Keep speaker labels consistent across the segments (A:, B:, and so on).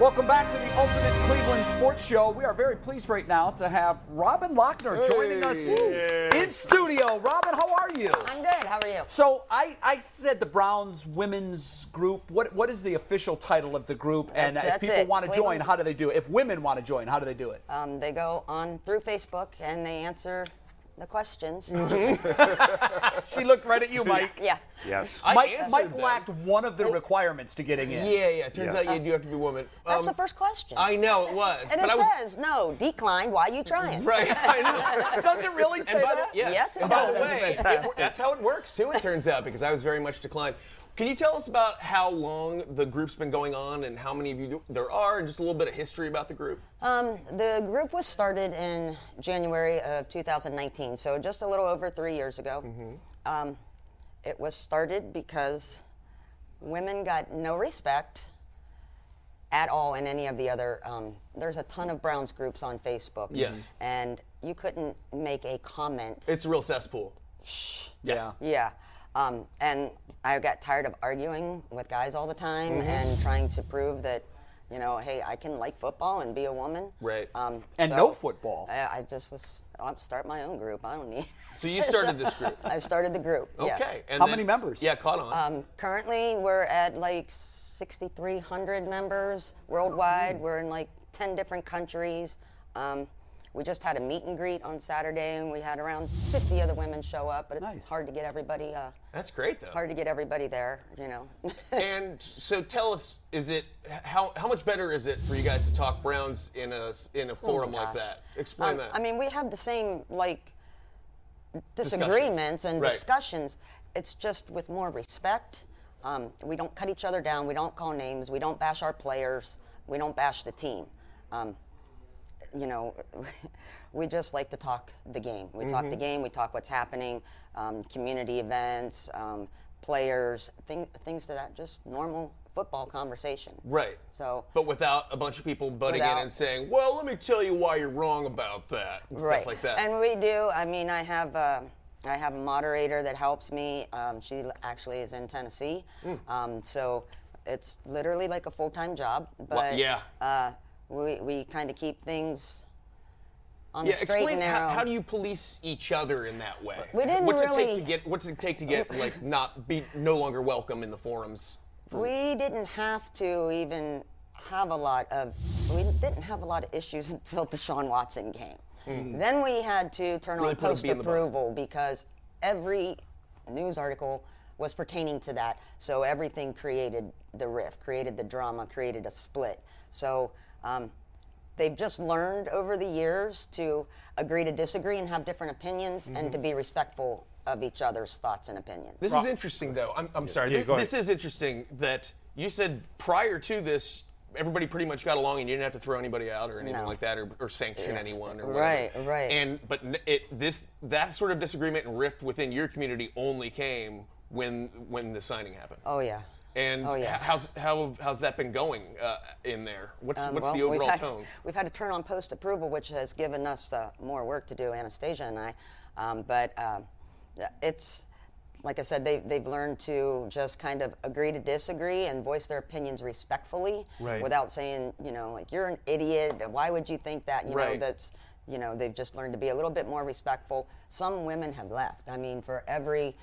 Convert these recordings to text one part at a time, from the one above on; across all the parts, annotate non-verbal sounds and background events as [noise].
A: Welcome back to the Ultimate Cleveland Sports Show. We are very pleased right now to have Robyn Lockner joining us in studio. Robyn, how are you?
B: I'm good. How are you?
A: So I, I said the Browns women's group. What what is the official title of the group? and
B: That's-
A: if
B: that's
A: people
B: it.
A: want to join, how do they do it? If women want to join, how do they do it?
B: Um, they go on through Facebook and they answer the questions. [laughs]
A: She looked right at you, Mike.
B: yeah.
C: Yes.
A: Mike, Mike
C: them.
A: lacked one of the requirements to getting in.
C: Yeah, yeah. Turns
D: Yes.
C: out you do have to be a woman.
B: That's
C: Um,
B: the first question.
C: I know it was,
B: and
C: but
B: it
C: I was
B: says no, declined. Why are you trying? [laughs]
C: right. I know. [laughs]
A: Does it really say
C: And by
A: that?
C: the, yes.
B: Yes, it
C: and by the way, it- that's how it works too. It turns out because I was very much declined. Can you tell us about how long the group's been going on and how many of you do, there are, and just a little bit of history about the group?
B: Um, the group was started in January of 2019, so just a little over three years ago. Um, it was started because women got no respect at all in any of the other. Um, there's a ton of Browns groups on Facebook.
C: Yes.
B: And you couldn't make a comment.
C: It's a real cesspool.
A: Yeah.
B: Yeah. Um, and I got tired of arguing with guys all the time
C: Mm-hmm.
B: and trying to prove that, you know, hey, I can like football and be a woman.
C: Right.
B: Um,
A: And
B: so
A: no football.
B: I, I just was, I'll start my own group. I don't need. [laughs]
C: So you [laughs] started this group.
B: I started the group. yes.
C: Okay. And
A: How
C: then-
A: many members?
C: Yeah, caught on.
B: Um, currently, we're at like 6,300 members worldwide. We're in like 10 different countries. Um, we just had a meet and greet on Saturday, and we had around 50 other women show up. But it's
A: Nice.
B: hard to get everybody. Uh,
C: That's great though.
B: hard to get everybody there, you know. [laughs]
C: And so tell us, is it how how much better is it for you guys to talk Browns in a in a forum like
B: Oh gosh.
C: that? Explain
B: Um,
C: that.
B: I mean, we have the same like disagreements and
C: Right.
B: discussions. It's just with more respect. Um, we don't cut each other down. We don't call names. We don't bash our players. We don't bash the team. Um, you know, [laughs] we just like to talk the game. We talk
C: Mm-hmm.
B: the game. We talk what's happening, um, community events, um, players, thing, things to that. Just normal football conversation.
C: right.
B: So
C: But without a bunch of people butting in and saying, "Well, let me tell you why you're wrong about that," and
B: right.
C: stuff like that.
B: And we do. I mean, I have uh, I have a moderator that helps me. Um, she actually is in Tennessee,
C: Hmm.
B: um, so it's literally like a full time job. But
C: yeah.
B: uh, we we kind of keep things on
C: yeah,
B: the straight
C: explain
B: and
C: how,
B: narrow.
C: how do you police each other in that way?
B: We didn't
C: what's it take to get What's it take to get [laughs] like not be no longer welcome in the forums?
B: We didn't have to even have a lot of we didn't have a lot of issues [laughs] until Deshaun Watson came. Hmm. Then we had to turn.
C: Really
B: on post
C: bee in the bonnet.
B: approval because every news article was pertaining to that. So everything created the rift, created the drama, created a split. So um, they've just learned over the years to agree to disagree and have different opinions and
C: Mm-hmm.
B: to be respectful of each other's thoughts and opinions.
C: This is interesting, though. I'm, I'm sorry.
D: Yeah,
C: this, this is interesting that you said prior to this, everybody pretty much got along, and you didn't have to throw anybody out or anything
B: No.
C: like that, or, or sanction anyone, or
B: Right,
C: whatever.
B: right.
C: And but it this that sort of disagreement and rift within your community only came when when the signing happened.
B: Oh yeah.
C: And
B: Oh, yeah.
C: how's how how's that been going uh, in there? What's
B: Um,
C: what's
B: well,
C: the
B: we've
C: overall
B: had-
C: tone? [laughs]
B: We've had to turn on post approval, which has given us uh, more work to do, Anastasia and I. Um, but um, it's, like I said, they, they've learned to just kind of agree to disagree and voice their opinions respectfully
C: Right.
B: without saying, you know, like, you're an idiot. Why would you think that? You know, that's, you know, they've just learned to be a little bit more respectful. Some women have left. I mean, for every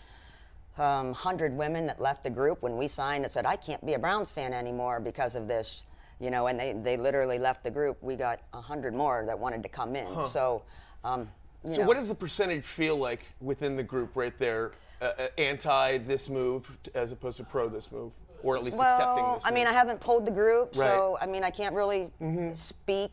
B: um, hundred women that left the group when we signed that said, I can't be a Browns fan anymore because of this, you know, and they, they literally left the group. We got a hundred more that wanted to come in. So, um, you
C: So
B: know,
C: what does the percentage feel like within the group right there, uh, uh, anti this move as opposed to pro this move, or at least accepting
B: well,
C: this?
B: I mean, I haven't polled the group, so
C: Right. Mm-hmm.
B: I mean, I can't really speak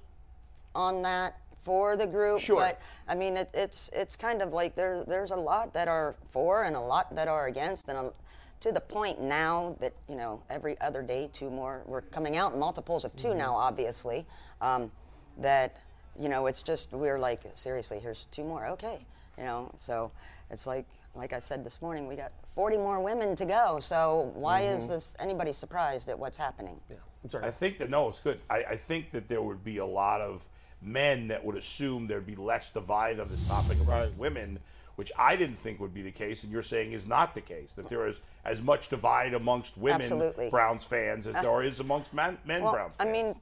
B: on that for the group.
C: Sure.
B: But I mean, it, it's it's kind of like there's there's a lot that are for and a lot that are against, and a, to the point now that you know every other day two more we're coming out in multiples of 2 now obviously um, that you know it's just we're like seriously here's two more okay you know so it's like like i said this morning we got 40 more women to go so why is this anybody surprised at what's happening
C: Yeah. I'm sorry.
D: I think that no, it's good. I, I think that there would be a lot of men that would assume there'd be less divide on this topic amongst women, which I didn't think would be the case, and you're saying is not the case. That there is as much divide amongst women
B: Absolutely.
D: Browns fans as there is amongst men, men
B: well,
D: Browns
B: I mean,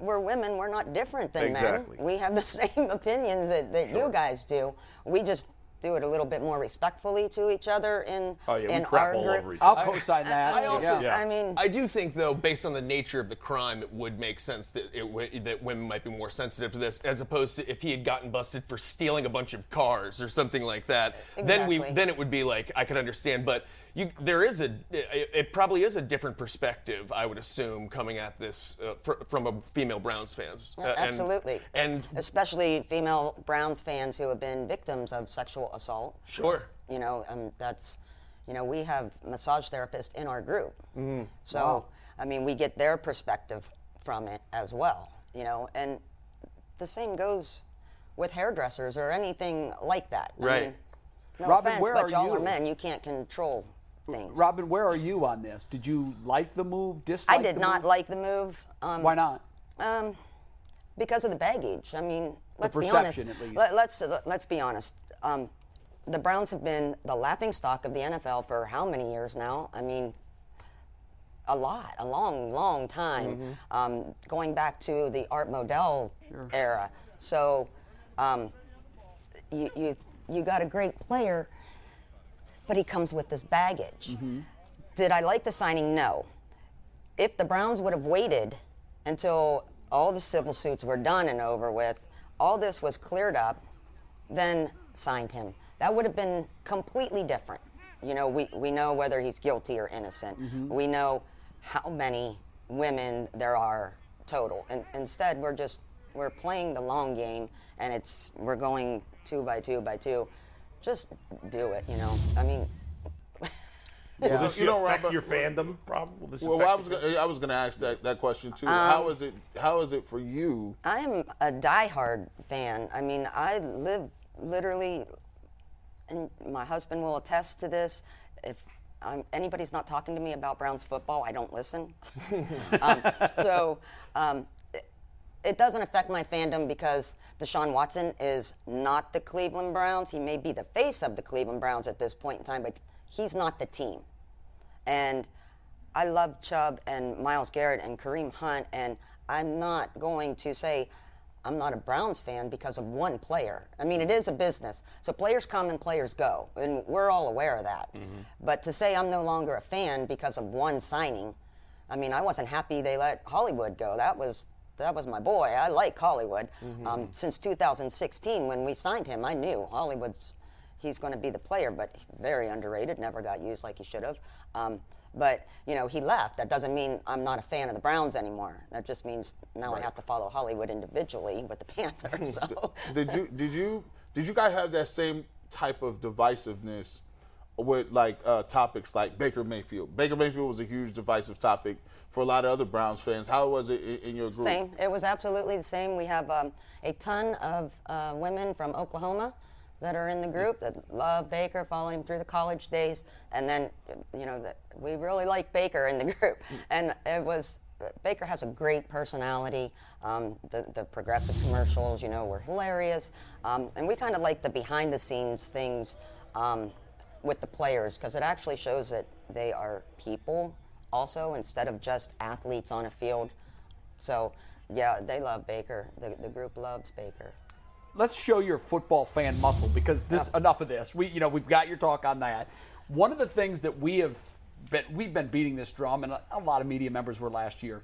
B: we're women. We're not different than
D: Exactly.
B: men. We have the [laughs] same opinions that, that you guys do. We just do it a little bit more respectfully to each other in
D: oh yeah,
B: in
D: we crap
B: our
D: all
B: group.
D: over each
A: I'll co-sign that.
C: I also-
A: yeah.
B: I mean,
C: I do think, though, based on the nature of the crime, it would make sense that it w- that women might be more sensitive to this, as opposed to if he had gotten busted for stealing a bunch of cars or something like that. Then we then it would be like I could understand, but you there is a it, it probably is a different perspective, I would assume, coming at this uh, fr- from a female Browns fans. Uh,
B: absolutely.
C: And,
B: especially female Browns fans who have been victims of sexual assault.
C: sure.
B: You know, um, that's, you know, we have massage therapists in our group.
C: Mm-hmm.
B: So, I mean, we get their perspective from it as well. You know, and the same goes with hairdressers or anything like that. I
C: Right.
B: mean, no
A: Robyn,
B: offense, but y'all are men. You can't control things.
A: Robyn, where are you on this? Did you like the move? Dislike
B: I did not
A: move?
B: like the move. Um,
A: Why not?
B: Um, because of the baggage. I mean, let's be honest. Let, let's let's be honest. Um, the Browns have been the laughing stock of the NFL for how many years now? I mean, a lot, a long, long time,
A: Mm-hmm.
B: um, going back to the Art Modell era. So, um, you, you you got a great player, but he comes with this baggage.
A: Mm-hmm.
B: Did I like the signing? No. If the Browns would have waited until all the civil suits were done and over with, all this was cleared up, then signed him. That would have been completely different. You know, we, we know whether he's guilty or innocent. We know how many women there are total. And instead, we're just we're playing the long game, and it's we're going two by two by two. Just do it. You know, I mean, [laughs]
D: Will this
E: You know,
D: affect
E: Robert-
D: your fandom? Probably. Will this
E: Well, I was gonna, I was going to ask that, that question too.
B: Um,
E: how is it how is it for you?
B: I am a diehard fan. I mean, I live literally, and my husband will attest to this. If um, anybody's not talking to me about Browns football, I don't listen. [laughs] um, so um, it, doesn't affect my fandom because Deshaun Watson is not the Cleveland Browns. He may be the face of the Cleveland Browns at this point in time, but he's not the team. And I love Chubb and Myles Garrett and Kareem Hunt, and I'm not going to say I'm not a Browns fan because of one player. I mean, it is a business. So players come and players go, and we're all aware of that. Mm-hmm. But to say I'm no longer a fan because of one signing, I mean, I wasn't happy they let Hollywood go. That was that was my boy. I like Hollywood. Um, since 2016, when we signed him, I knew Hollywood's he's going to be the player, but very underrated. Never got used like he should have. Um, but you know, he left. That doesn't mean I'm not a fan of the Browns anymore. That just means now I have to follow Hollywood individually with the Panthers. [laughs] So.
E: did you did you did you guys have that same type of divisiveness with like uh, topics like Baker Mayfield? Baker Mayfield was a huge divisive topic for a lot of other Browns fans. How was it in, your group?
B: Same. It was absolutely the same. We have um, a ton of uh, women from Oklahoma that are in the group that love Baker, following him through the college days, and then you know that we really like Baker in the [laughs] group, and it was. Baker has a great personality. Um, the, the progressive commercials, you know, were hilarious. Um, and we kind of like the behind the scenes things um, with the players because it actually shows that they are people also instead of just athletes on a field. So, yeah, they love Baker. The, the group loves Baker.
A: let's show your football fan muscle because this enough of this. We you know we've got your talk on that. One of the things that we have been we've been beating this drum, and a, a lot of media members were last year.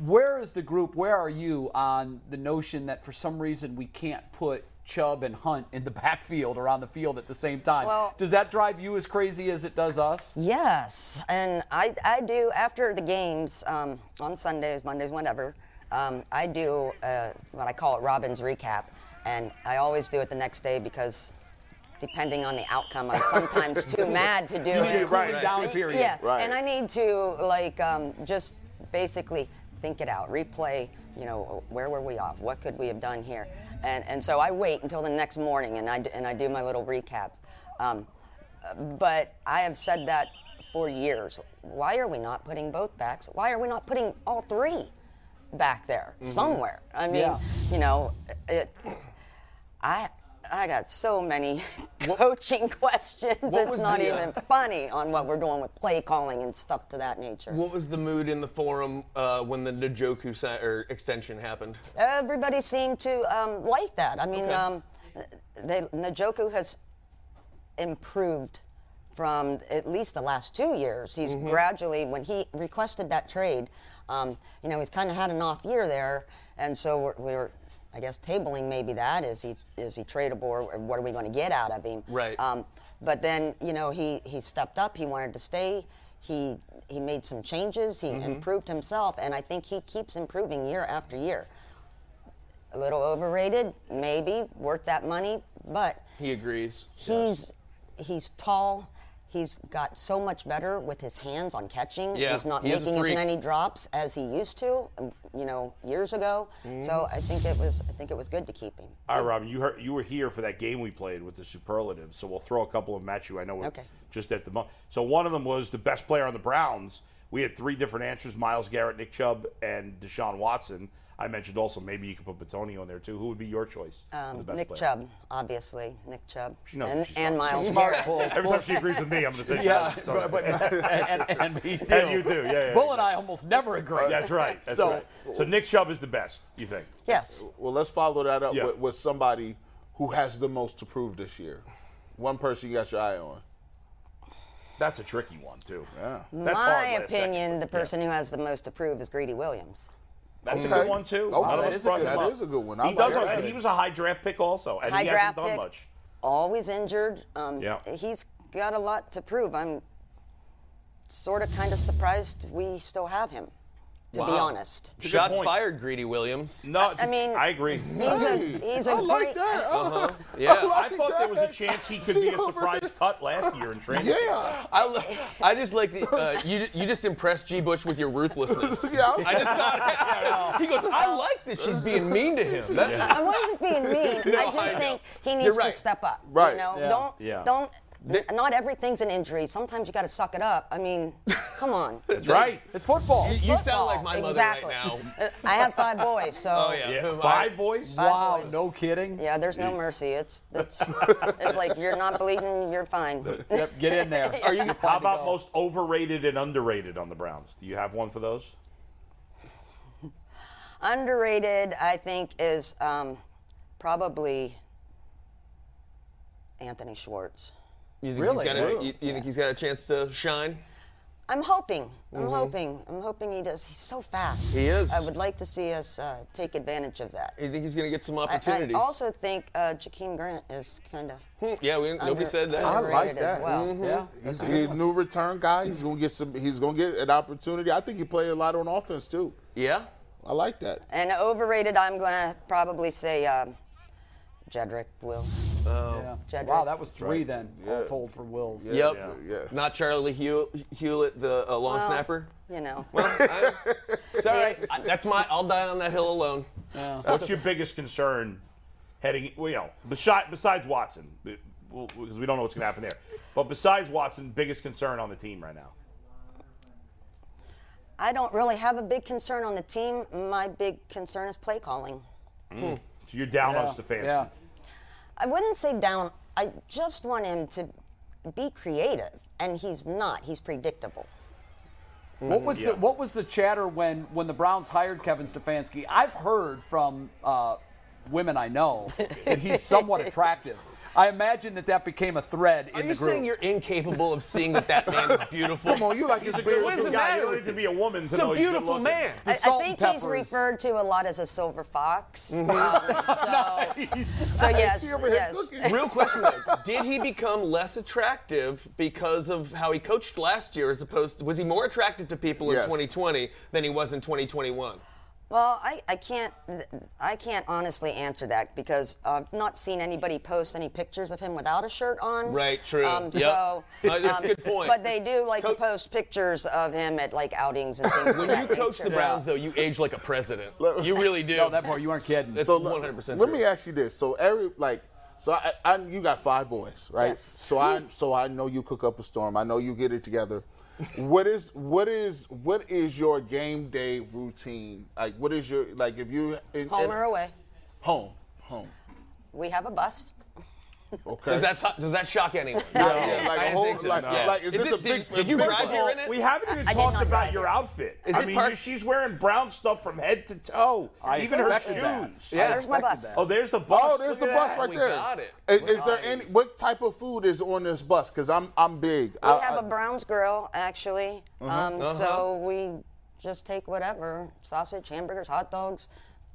A: Where is the group? Where are you on the notion that for some reason we can't put Chubb and Hunt in the [laughs] backfield or on the field at the same time?
B: Well-
A: does that drive you as crazy as it does us?
B: Yes, and I, I do after the games um, on Sundays, Mondays, whatever. Um, I do uh, what I call it Robyn's recap, and I always do it the next day because depending on the outcome, I'm sometimes [laughs] too mad to do
A: You need a
B: it.
A: cooling down period.
B: Yeah,
E: Right.
B: and I need to like um, just basically think it out, replay. You know, where were we off? What could we have done here? And and so I wait until the next morning, and I and I do my little recaps. Um, but I have said that for years. Why are we not putting both backs? Why are we not putting all three back there somewhere? I mean,
A: Yeah.
B: you know, it, I I got so many [laughs] coaching questions. It's not
C: the, uh,
B: even funny on what we're doing with play calling and stuff to that nature.
C: What was the mood in the forum uh, when the Njoku or extension happened?
B: Everybody seemed to um, like that. I mean,
C: Okay.
B: um, they, Njoku has improved from at least the last two years. He's
C: Mm-hmm.
B: gradually, when he requested that trade, um, you know, he's kind of had an off year there, and so we're, we were, I guess, tabling maybe that is he is he tradable or what are we going to get out of him?
C: Right.
B: Um, but then you know he he stepped up. He wanted to stay. He he made some changes. He
C: Mm-hmm.
B: improved himself, and I think he keeps improving year after year a little overrated, maybe worth that money, but
C: He agrees.
B: he's he's tall. He's got so much better with his hands on catching.
C: Yeah,
B: he's not
C: he
B: making as many drops as he used to, um, you know, years ago.
C: Mm-hmm.
B: So I think it was I think it was good to keep him.
D: All right, Robyn, you heard you were here for that game we played with the superlatives, so we'll throw a couple of them at you. I know we're
B: Okay.
D: just at the moment. So one of them was the best player on the Browns. We had three different answers: Myles Garrett, Nick Chubb, and Deshaun Watson. I mentioned also maybe you could put Bitonio in there too. Who would be your choice? for the
B: Um,
D: best
B: Nick
D: player?
B: Chubb, obviously, Nick Chubb,
D: She knows
B: and, and
A: Myles
B: Garrett.
A: bull. [laughs]
D: Every time she agrees with me, I'm going to say
A: Yeah,
D: Go
A: but, but and, and, and me [laughs] too.
D: And you too, yeah, yeah,
A: Bull
D: yeah.
A: and I almost never agree.
D: That's right. That's
A: So-
D: right. So Nick Chubb is the best. You think?
B: Yes.
E: Well, let's follow that up
D: Yeah.
E: with, with somebody who has the most to prove this year. One person you got your eye on.
D: That's a tricky one too.
E: Yeah.
D: That's
B: My
D: last second.
B: opinion, the
D: Yeah.
B: person who has the most to prove is Greedy Williams.
D: That's a good one too.
E: Oh,
D: None of us
A: is a
D: brought
A: good
D: him
E: one.
D: up.
E: That is a good one. I
D: He
E: like
D: have-
E: that.
D: He was a high draft pick also, and
B: High
D: he
B: draft
D: hasn't done
B: pick.
D: much.
B: always injured. Um,
D: Yeah.
B: He's got a lot to prove. I'm sort of kind of surprised we still have him, to be honest.
C: Shots
D: point.
C: fired, Greedy Williams.
D: No,
B: I mean,
D: I agree.
B: He's a [laughs] he's a
E: I like
B: great.
E: that. Uh-huh. [laughs]
C: Yeah.
E: I
D: I
E: like
D: thought there was a chance he could
E: See
D: be a surprise
E: there.
D: cut last year in training.
E: Yeah.
C: I, I just like the uh, you. You just impressed G. Bush with your ruthlessness. [laughs]
E: Yeah, I
C: just thought he goes. I like that she's being mean to him. That's,
B: I wasn't being mean.
C: No,
B: I just
C: I
B: think he needs
C: You're
B: to step up.
E: Right.
B: You know,
A: Yeah.
B: don't
D: Yeah.
B: Don't. Everything's an injury. Sometimes you got to suck it up. I mean, [laughs] come on.
D: That's right.
A: It's football.
B: It's
C: You sound like my mother right
B: exactly.
C: now.
B: Uh, [laughs] I have five boys, so
C: Oh yeah.
D: Yeah. Five boys.
A: wow,
B: boys.
A: no kidding.
B: yeah, there's no mercy. It's [laughs] it's it's like you're not bleeding, you're fine.
A: Yep, get in there.
D: Are you? How about most overrated and underrated on the Browns? Do you have one for those?
B: Underrated, I think, is um, probably Anthony Schwartz.
C: You think
A: Really?
C: He's got a,
A: Really?
C: you, you think he's got a chance to shine?
B: I'm hoping. I'm hoping. I'm hoping he does. He's so fast.
C: Mm-hmm. He is.
B: I would like to see us uh, take advantage of that.
C: You think he's going to get some opportunities?
B: I also think uh, Jakeem Grant is kind of.
C: Hmm, yeah, we, nobody said that.
E: I like
B: underrated as
E: that.
B: well.
A: Yeah.
E: He's, he's a new return guy. He's gonna get some. He's gonna get an opportunity. I think he play a lot on offense too.
C: Yeah.
E: I like that.
B: And overrated, I'm going to probably say um, Jedrick Wills.
A: Yeah. Wow, that was three
D: right.
A: then, all told for Wills.
E: Yeah,
C: Yep.
E: yeah, yeah.
C: Not Charlie Hew- Hughlett, the uh, long
B: Well,
C: snapper.
B: You know.
C: I- [laughs] it's all right. I- That's my. I'll die on that hill alone.
D: What's your biggest concern heading? Well, you know, besides, besides Watson, be- well, because we don't know what's going to happen there. But besides Watson, biggest concern on the team right now.
B: I don't really have a big concern on the team. My big concern is play calling.
D: So you're down on
A: Yeah.
D: Stefanski.
A: Yeah.
B: I wouldn't say down. I just want him to be creative, and he's not. He's predictable.
A: What was
D: Yeah.
A: the what was the chatter when when the Browns hired Kevin Stefanski? I've heard from uh, women I know that he's somewhat [laughs] attractive. I imagine that that became a thread in
C: Are
A: the
C: you
A: group.
C: saying you're incapable of seeing that that man is [laughs] beautiful?
D: Come on, you like he's a good
C: What does
D: looking
C: it
D: guy.
C: matter
D: You don't need to be a woman to
C: It's
D: know
C: a beautiful man.
B: I, I think he's referred to a lot as a silver fox.
C: Mm-hmm.
B: Um, [laughs] so, [laughs] so yes, yes.
E: cooking.
C: Real question though, did he become less attractive because of how he coached last year as opposed to was he more attractive to people in 2020 than he was in 2021?
B: Well, I, I can't I can't honestly answer that because I've not seen anybody post any pictures of him without a shirt on.
C: Right, true.
B: Um,
C: Yep.
B: So
C: Uh, that's a good point.
B: But they do like
C: Co-
B: to post pictures of him at like outings and things.
C: When
B: of
C: you
B: that
C: coach the
B: nature.
C: Browns, though, you age like a president. You really do.
A: No, that boy, you weren't kidding.
C: It's
E: So
C: 100 percent
E: Let
C: true.
E: me ask you this: so every like, so I, I you got five boys, right?
B: Yes.
E: So I [laughs] so I know you cook up a storm. I know you get it together. What is what is what is your game day routine? Like, what is your like if you in,
B: Home
E: in-
B: or away?
E: home home?
B: We have a bus.
E: Okay.
C: Does that does that shock anyone?
E: Yeah,
C: I
E: like a
C: didn't
E: whole
C: think so,
E: like,
C: no.
E: like is,
C: Is
E: this
C: it-
E: a big?
C: did- did you
E: big-
C: drive here in it?
D: We haven't even
B: I
D: talked
B: not
D: about your
B: it.
D: outfit.
C: Is
D: I
C: it
D: mean,
C: part-
D: she's wearing brown stuff from head to toe.
A: I
D: even her
A: expected that.
D: shoes.
C: Yeah.
B: There's my bus.
A: that.
D: Oh, there's the bus.
E: Oh, there's the
D: at
E: bus right
C: We
E: there.
C: got it.
E: Is, is there any what type of food is on this bus? Because I'm I'm big.
B: We have a Browns grill actually.
E: Uh-huh.
B: Um, So we just take whatever sausage, hamburgers, hot dogs.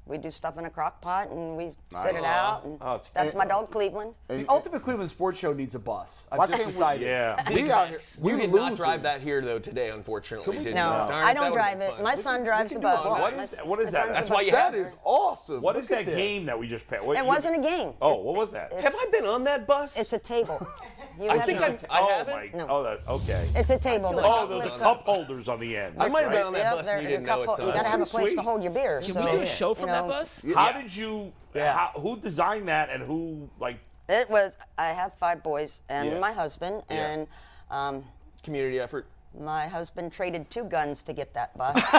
B: We do stuff in a crock pot and we sit it oh. out. And
D: Oh, it's
B: that's my dog Cleveland.
A: The Ultimate Cleveland Sports Show needs a bus. I've
E: Why
A: just
E: can't we-
A: decided.
D: Yeah.
E: we out here. We
C: You did not drive that here though today, unfortunately. Did
B: No,
C: you? Darn
B: I don't drive it.
C: fun.
B: My son drives the
D: can do a
B: bus.
D: bus. What
B: My-
D: is- what is that? That's
C: why you
E: That
C: have
B: driver.
E: is awesome.
D: What is that game that we just played?
B: It wasn't a game.
D: Oh, what was that?
C: Have I been on that bus?
B: It's a table. [laughs] You
C: I think I'm- I
D: oh
C: haven't?
D: my.
B: No.
D: Oh, that, okay.
B: It's a table. The
D: oh,
B: top
D: those are cup holders on the end.
C: I might have been on that
B: Yeah,
C: bus and you didn't know
B: cup
C: it.
B: hol-
C: so
B: You gotta have a
D: Pretty
B: place to hold your beer.
F: Can
B: so,
F: we do a show
B: you
F: from that bus?
D: How did you?
A: Yeah.
D: How, who designed that and who like?
B: It was. I have five boys and
D: Yeah.
B: my husband,
D: Yeah.
B: and um,
C: Community effort.
B: My husband traded two guns to get that bus. [laughs]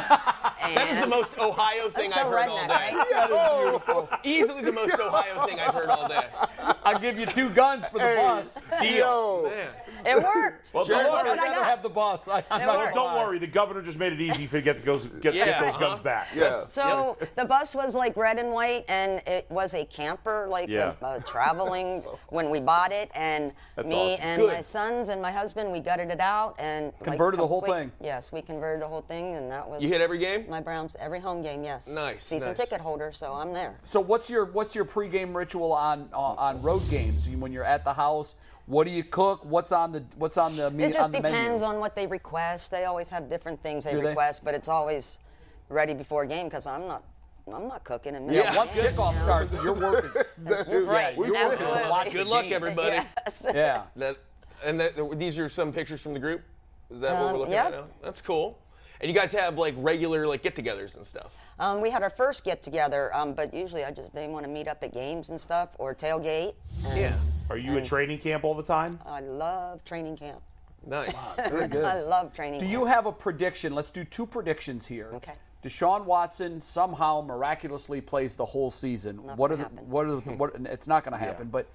C: That is the most Ohio thing
B: so
C: I've heard all day.
B: right?
C: Easily the most Ohio thing I've heard all day.
A: I'll give you two guns for the
E: Hey,
A: bus. Deal.
C: Man.
B: It worked.
D: Well,
B: Sure,
D: don't worry.
A: I'd rather have the bus. I, I'm not
B: worked.
D: Don't worry, the governor just made it easy for you to get those get,
C: Yeah,
D: get those
C: uh-huh.
D: guns back.
E: yeah.
B: So the bus was like red and white, and it was a camper, like
D: Yeah.
B: a, a traveling [laughs] when we bought it. And
D: That's
B: me
D: awesome.
B: and
C: Good.
B: my sons and my husband, we gutted it out and like,
A: Converted the whole
B: complete-
A: thing.
B: Yes, we converted the whole thing, and that was.
C: You hit every game?
B: My Browns every home game. Yes.
C: Nice,
B: Season
C: nice.
B: ticket holder, so I'm there.
A: So what's your what's your pregame ritual on on, on road games when you're at the house? What do you cook? What's on the what's on the me-
B: It just
A: on the
B: depends
A: menu?
B: on what they request. They always have different things they
A: Do they?
B: request, but it's always ready before a game because I'm not. I'm not cooking and
A: yeah, once
B: it,
A: kickoff
B: you know?
A: starts, you're working. [laughs]
B: You're right.
A: you're
B: absolutely.
A: working to watch
C: Good luck,
A: game.
C: everybody. [laughs]
B: Yes.
A: Yeah.
C: That, and that, these are some pictures from the group. Is that what
B: Um,
C: we're looking
B: yeah.
C: at now? That's cool. And you guys have like regular like get-togethers and stuff.
B: Um, we had our first get together, um, but usually I just they want to meet up at games and stuff or tailgate. and
C: Yeah.
D: Are you at training camp all the time?
B: I love training camp.
C: Nice. [laughs]
B: I love training
A: Do
B: camp.
A: you have a prediction? Let's do two predictions here.
B: Okay.
A: Deshaun Watson somehow miraculously plays the whole season.
B: Not
A: what are the, what are the, what? [laughs] It's not going to happen. But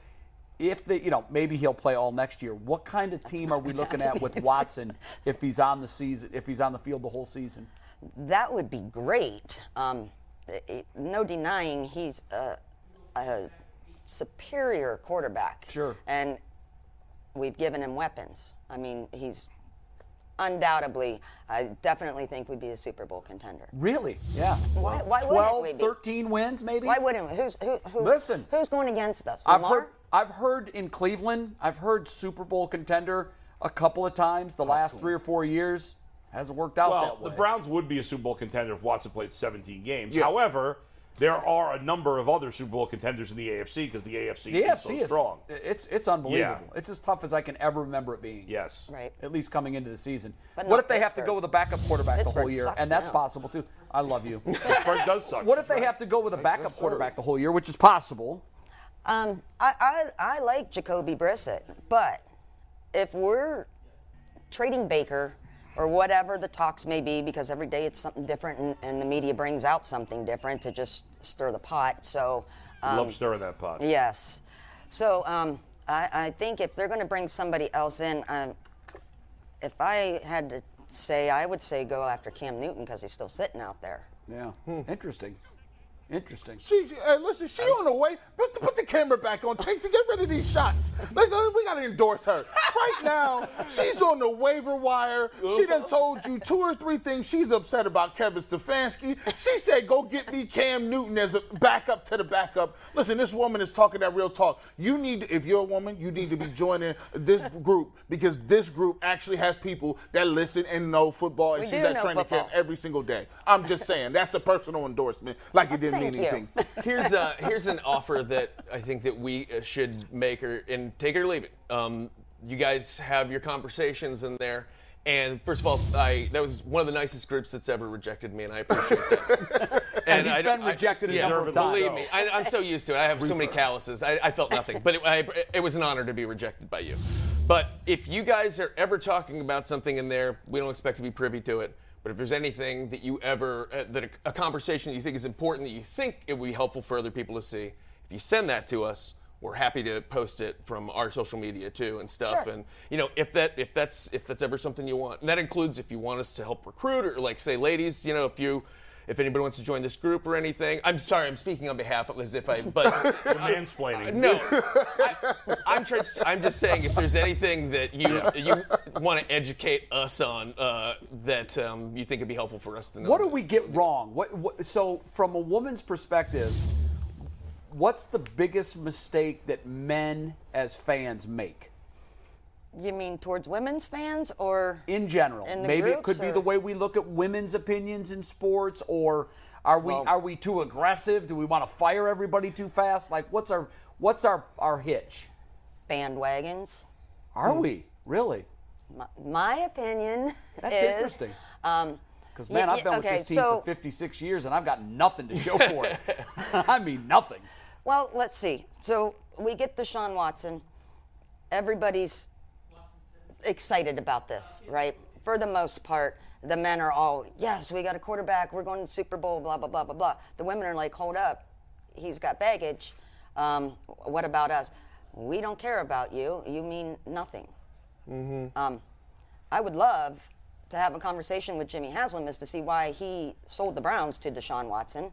A: if they, you know, maybe he'll play all next year. What kind of team are we looking at with Watson if he's on the season, if he's on the field the whole season?
B: That would be great. Um, no denying he's a, a superior quarterback.
A: Sure.
B: And we've given him weapons. I mean, he's undoubtedly, I definitely think we'd be a Super Bowl contender.
A: Really? Yeah.
B: Why, why
A: 12,
B: wouldn't we be?
A: 13 wins, maybe.
B: Why wouldn't we? Who's, who, who,
A: Listen.
B: Who's going against us?
A: I've
B: Lamar?
A: heard. I've heard in Cleveland. I've heard Super Bowl contender a couple of times the last three or four years. Hasn't worked out
D: Well,
A: that way.
D: the Browns would be a Super Bowl contender if Watson played 17 games.
E: Yes.
D: However, there are a number of other Super Bowl contenders in the AFC because the AFC
A: the
D: is
A: AFC
D: so
A: is
D: strong.
A: It's it's unbelievable. It's as tough as I can ever remember it being.
D: Yes.
B: Right.
A: At least coming into the season.
B: But
A: what
B: not
A: if they have to go with a backup quarterback the whole year? And that's
B: now.
A: possible too. I love you. [laughs]
D: Pittsburgh does suck.
A: what if they have to go with a backup quarterback the whole year, which is possible?
B: Um, I, I, I like Jacoby Brissett, but if we're trading Baker or whatever the talks may be, because every day it's something different and, and the media brings out something different to just stir the pot. So, um,
D: Love stirring that pot.
B: yes. So um, I, I think if they're going to bring somebody else in, um, if I had to say, I would say go after Cam Newton because he's still sitting out there.
A: Yeah. Interesting. Interesting.
E: She, she- hey, listen, she on the way. Put the, put the camera back on. Take to get rid of these shots. Let's, uh, we gotta endorse her right now. She's on the waiver wire. She done told you two or three things she's upset about Kevin Stefanski. She said, "Go get me Cam Newton as a backup to the backup." Listen, this woman is talking that real talk. You need, to, if you're a woman, you need to be joining this group because this group actually has people that listen and know football, and
B: We
E: she's
B: do
E: at
B: know
E: training
B: football.
E: camp every single day. I'm just saying that's a personal endorsement, like it didn't
B: Thank
E: mean
B: you.
E: anything.
C: here's uh, here's an offer that I think that we uh, should make or and take it or leave it. Um, you guys have your conversations in there. And first of all, I that was one of the nicest groups that's ever rejected me, and I appreciate that. [laughs]
A: And he's
C: I-
A: been
C: I-
A: rejected a
C: yeah,
A: number of times.
C: Believe me, I, I'm so used to it. I have so many calluses. I, I felt nothing, but it, I, it was an honor to be rejected by you. But if you guys are ever talking about something in there, we don't expect to be privy to it. But if there's anything that you ever, uh, that a, a conversation that you think is important, that you think it would be helpful for other people to see, if you send that to us, we're happy to post it from our social media too and stuff.
B: Sure.
C: And you know, if that if that's if that's ever something you want, and that includes if you want us to help recruit or like say, ladies, you know, if you if anybody wants to join this group or anything, I'm sorry, I'm speaking on behalf of as if I, but [laughs]
D: Mansplaining.
C: no, I, I'm just I'm just saying if there's anything that you you want to educate us on uh, that um, you think would be helpful for us to know.
A: What do we get wrong? What, what so from a woman's perspective, what's the biggest mistake that men as fans make?
B: You mean towards women's fans or
A: in general.
B: In
A: Maybe it
B: groups,
A: could be the way we look at women's opinions in sports, or are we
B: Well-
A: are we too aggressive? Do we want to fire everybody too fast? Like, what's our what's our our hitch?
B: bandwagons?
A: Are we really?
B: My, my opinion
A: That's
B: is
A: interesting.
B: Um,
A: Because man,
B: y-
A: I've been
B: y-
A: with
B: okay,
A: this team
B: so-
A: for 56 years, and I've got nothing to show for it. [laughs] [laughs] I mean, nothing.
B: Well, let's see. So we get Deshaun Watson. Everybody's excited about this, right? For the most part, the men are all, yes, we got a quarterback. We're going to the Super Bowl, blah, blah, blah, blah, blah. The women are like, hold up. He's got baggage. Um, what about us? We don't care about you. You mean nothing. Um, I would love to have a conversation with Jimmy Haslam as to see why he sold the Browns to Deshaun Watson,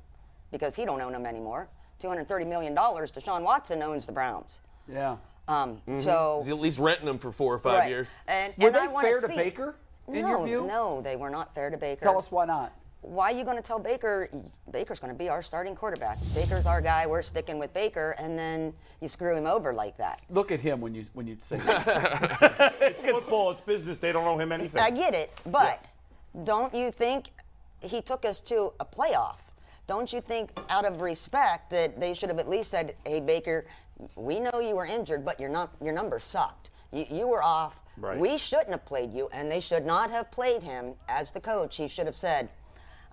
B: because he don't own them anymore. Two hundred thirty million dollars. Deshaun Watson owns the Browns.
A: Yeah.
B: Um, So
C: He's at least renting them for four or five
B: right.
C: years.
B: And,
A: Were
B: and I
A: they
B: wanna
A: fair to
B: see-
A: Baker, in
B: no,
A: your view?
B: No, they were not fair to Baker.
A: Tell us why not.
B: why are you going to tell Baker Baker's going to be our starting quarterback? Baker's our guy. We're sticking with Baker, and then you screw him over like that.
A: Look at him when you when you say [laughs] that.
D: It's football. It's business. They don't owe him anything.
B: I get it, but don't you think he took us to a playoff? Don't you think, out of respect, that they should have at least said, "Hey, Baker, we know you were injured, but your num- your numbers sucked. You, you were off.
D: Right.
B: We shouldn't have played you, and they should not have played him as the coach. He should have said."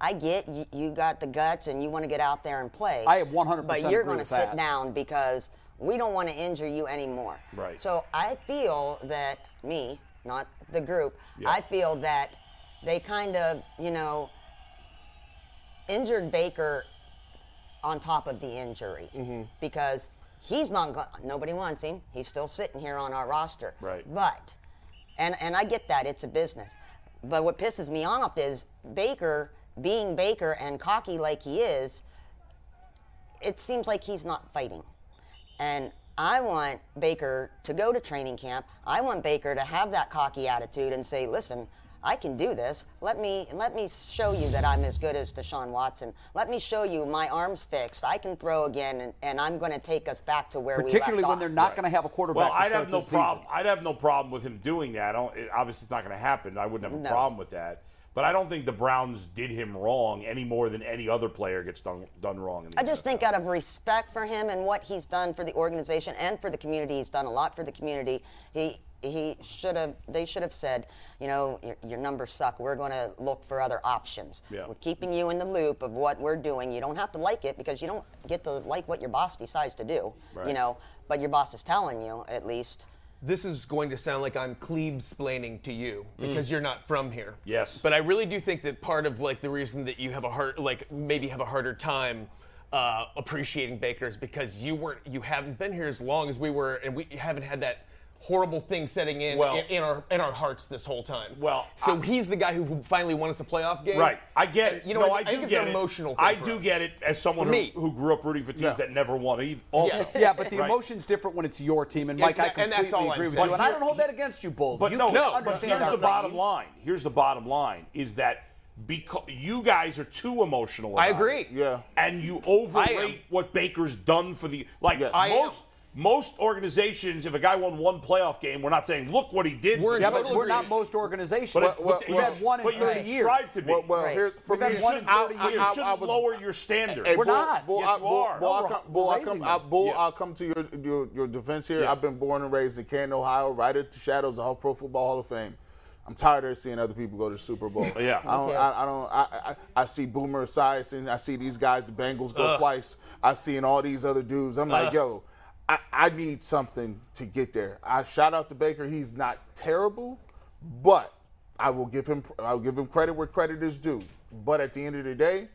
B: I get you, you got the guts and you want to get out there and play.
A: I have 100%
B: But you're going to sit
A: that.
B: down because we don't want to injure you anymore.
D: Right.
B: So I feel that me, not the group, I feel that they kind of, you know, injured Baker on top of the injury
D: Mm-hmm.
B: because he's not going. Nobody wants him. He's still sitting here on our roster.
D: Right.
B: But, and and I get that it's a business, but what pisses me off is Baker being Baker and cocky like he is. It seems like he's not fighting. And I want Baker to go to training camp. I want Baker to have that cocky attitude and say, "Listen, I can do this. Let me let me show you that I'm as good as Deshaun Watson. Let me show you my arms fixed. I can throw again, and, and I'm going to take us back to where
A: Particularly
B: we left
A: when
B: off.
A: they're not going to have a quarterback.
D: Well,
A: to
D: I'd
A: start
D: have no
A: the season.
D: problem. I'd have no problem with him doing that. I don't, it, obviously, it's not going to happen. I wouldn't have a
B: No.
D: problem with that. But I don't think the Browns did him wrong any more than any other player gets done done wrong. In the
B: I just
D: NFL.
B: think out of respect for him and what he's done for the organization and for the community, he's done a lot for the community. He he should have. They should have said, you know, your, your numbers suck. We're going to look for other options.
D: Yeah.
B: We're keeping you in the loop of what we're doing. You don't have to like it because you don't get to like what your boss decides to do.
D: Right.
B: You know, but your boss is telling you at least.
C: This is going to sound like I'm cleave-splaining to you because you're not from here.
D: Yes.
C: But I really do think that part of like the reason that you have a hard, like maybe have a harder time uh, appreciating Baker is because you weren't, you haven't been here as long as we were, and we haven't had that horrible thing setting in,
D: Well-
C: in in our in our hearts this whole time.
D: Well,
C: so
D: I-
C: he's the guy who finally won us a playoff game.
D: Right, I get it.
C: You know,
D: no,
C: I,
D: I, do
C: think it's
D: get
C: an
D: it.
C: emotional. Thing
D: I
C: for
D: do
C: us.
D: get it as someone who, who grew up rooting for teams
E: Yeah.
D: that never won. e- Also,
C: Yes.
A: Yeah, but the
D: Right.
A: emotion's different when it's your team. And
C: Yeah,
A: Mike, I
C: and
A: completely
C: that's all I'm
A: agree with
C: saying.
A: you. And I don't hold that against you, Bull.
D: But
A: you
D: no, no. But here's the bottom
A: pain.
D: line. Here's the bottom line: is that because you guys are too emotional.
C: I agree.
D: it.
E: Yeah.
D: and you overrate what Baker's done for the like
E: Yes.
C: I
D: most. Most organizations, if a guy won one playoff game, we're not saying, "Look what he did."
C: We're
D: for
C: in
D: the
A: Yeah, but we're not most organizations.
D: But, it's,
E: Well,
D: but
E: well,
A: We've had one in
D: but you
A: 30
D: should
A: years.
D: strive to be.
E: Well, well
B: Right.
E: here for
A: We've had
E: me,
A: one in
E: I-
A: 30
E: I-
A: years.
D: you
E: I-
D: shouldn't
E: I was-
D: lower your standard.
E: Hey,
A: We're
E: Bull,
A: not.
E: Bull,
D: Yes,
E: I,
D: you
E: Bull,
D: are.
E: Bull,
A: No,
E: I'll
A: we're-
E: come, Bull,
A: we're
E: I'll come, I. Bull,
D: Yeah.
E: I'll come to your, your your defense here.
D: Yeah.
E: I've been born and raised in Canton, Ohio, right at the shadows of Pro Football Hall of Fame. I'm tired of seeing other people go to the Super Bowl. [laughs]
D: Yeah.
E: I don't. I, I don't. I, I, I see Boomer Esiason. I see these guys. The Bengals go twice. I seen all these other dudes. I'm like, yo, I, I need something to get there. I shout out to Baker. He's not terrible, but I will give him. I'll give him credit where credit is due. But at the end of the day,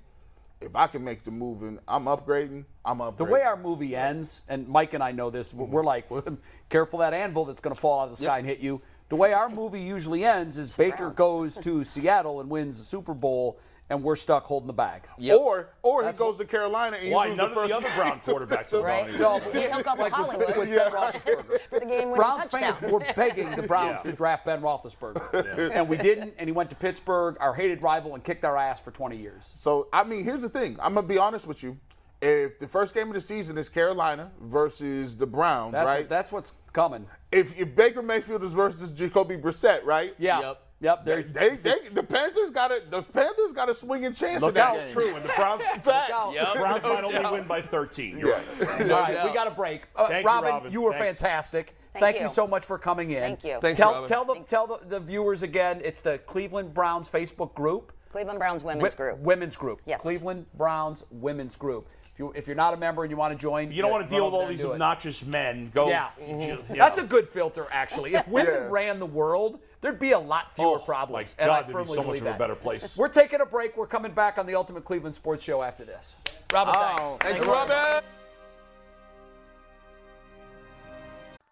E: if I can make the move and I'm upgrading, I'm upgrading.
A: The way our movie ends, and Mike and I know this, we're we're like, [laughs] careful that anvil that's going to fall out of the sky and hit you. The way our movie usually ends is Baker goes to Seattle and wins the Super Bowl, and we're stuck holding the bag.
E: Or or he goes to Carolina and you
D: Why
E: lose
D: none
E: the
D: of the other
E: game
D: Brown
E: to-
D: quarterbacks
E: to-
D: have
B: Right?
D: gone
A: No,
B: You hook up with
A: like
B: Hollywood
A: with
E: Yeah.
A: Ben Roethlisberger.
B: for the game winning
A: Browns
B: touchdown.
A: fans were begging the Browns
D: Yeah.
A: to draft Ben Roethlisberger, and we didn't. And he went to Pittsburgh, our hated rival, and kicked our ass for 20 years.
E: So I mean, here's the thing. I'm gonna be honest with you. If the first game of the season is Carolina versus the Browns,
A: That's
E: right?
A: what, that's what's coming.
E: if, if Baker Mayfield is versus Jacoby Brissett, right?
A: Yeah.
C: Yep.
A: Yep.
E: They, they, they the Panthers got a the Panthers got a swinging chance
A: Look
E: in that
A: out.
E: game.
D: It's true, and the Browns, [laughs]
E: Facts.
C: Yep.
D: the Browns
C: No
D: might only win by 13. You're
E: Yeah.
D: right.
A: All right,
C: doubt.
A: we got a break. Uh,
D: Thank you,
A: Robyn,
D: Robyn.
A: you were
D: Thanks.
A: fantastic.
B: Thank
A: you.
B: you.
A: so much for coming in.
B: Thank you.
C: Thanks,
A: tell,
C: Robyn.
A: tell the tell the, the viewers again. It's the Cleveland Browns Facebook group.
B: Cleveland Browns women's
A: Wi-
B: group.
A: Women's group.
B: Yes.
A: Cleveland Browns women's group. If you if you're not a member and you want to join,
D: You don't want to deal with all these
A: there it.
D: obnoxious men. Go.
A: Yeah.
D: you know.
A: That's a good filter, actually. If women [laughs]
E: Yeah.
A: ran the world, there'd be a lot fewer
D: Oh,
A: problems.
D: my
A: and
D: God,
A: I
D: there'd be
A: firmly
D: so much
A: believe
D: of a better place.
A: We're taking a break. We're coming back on the Ultimate Cleveland Sports Show after this. Robyn,
E: Oh,
A: thanks.
C: Thank you, Robyn.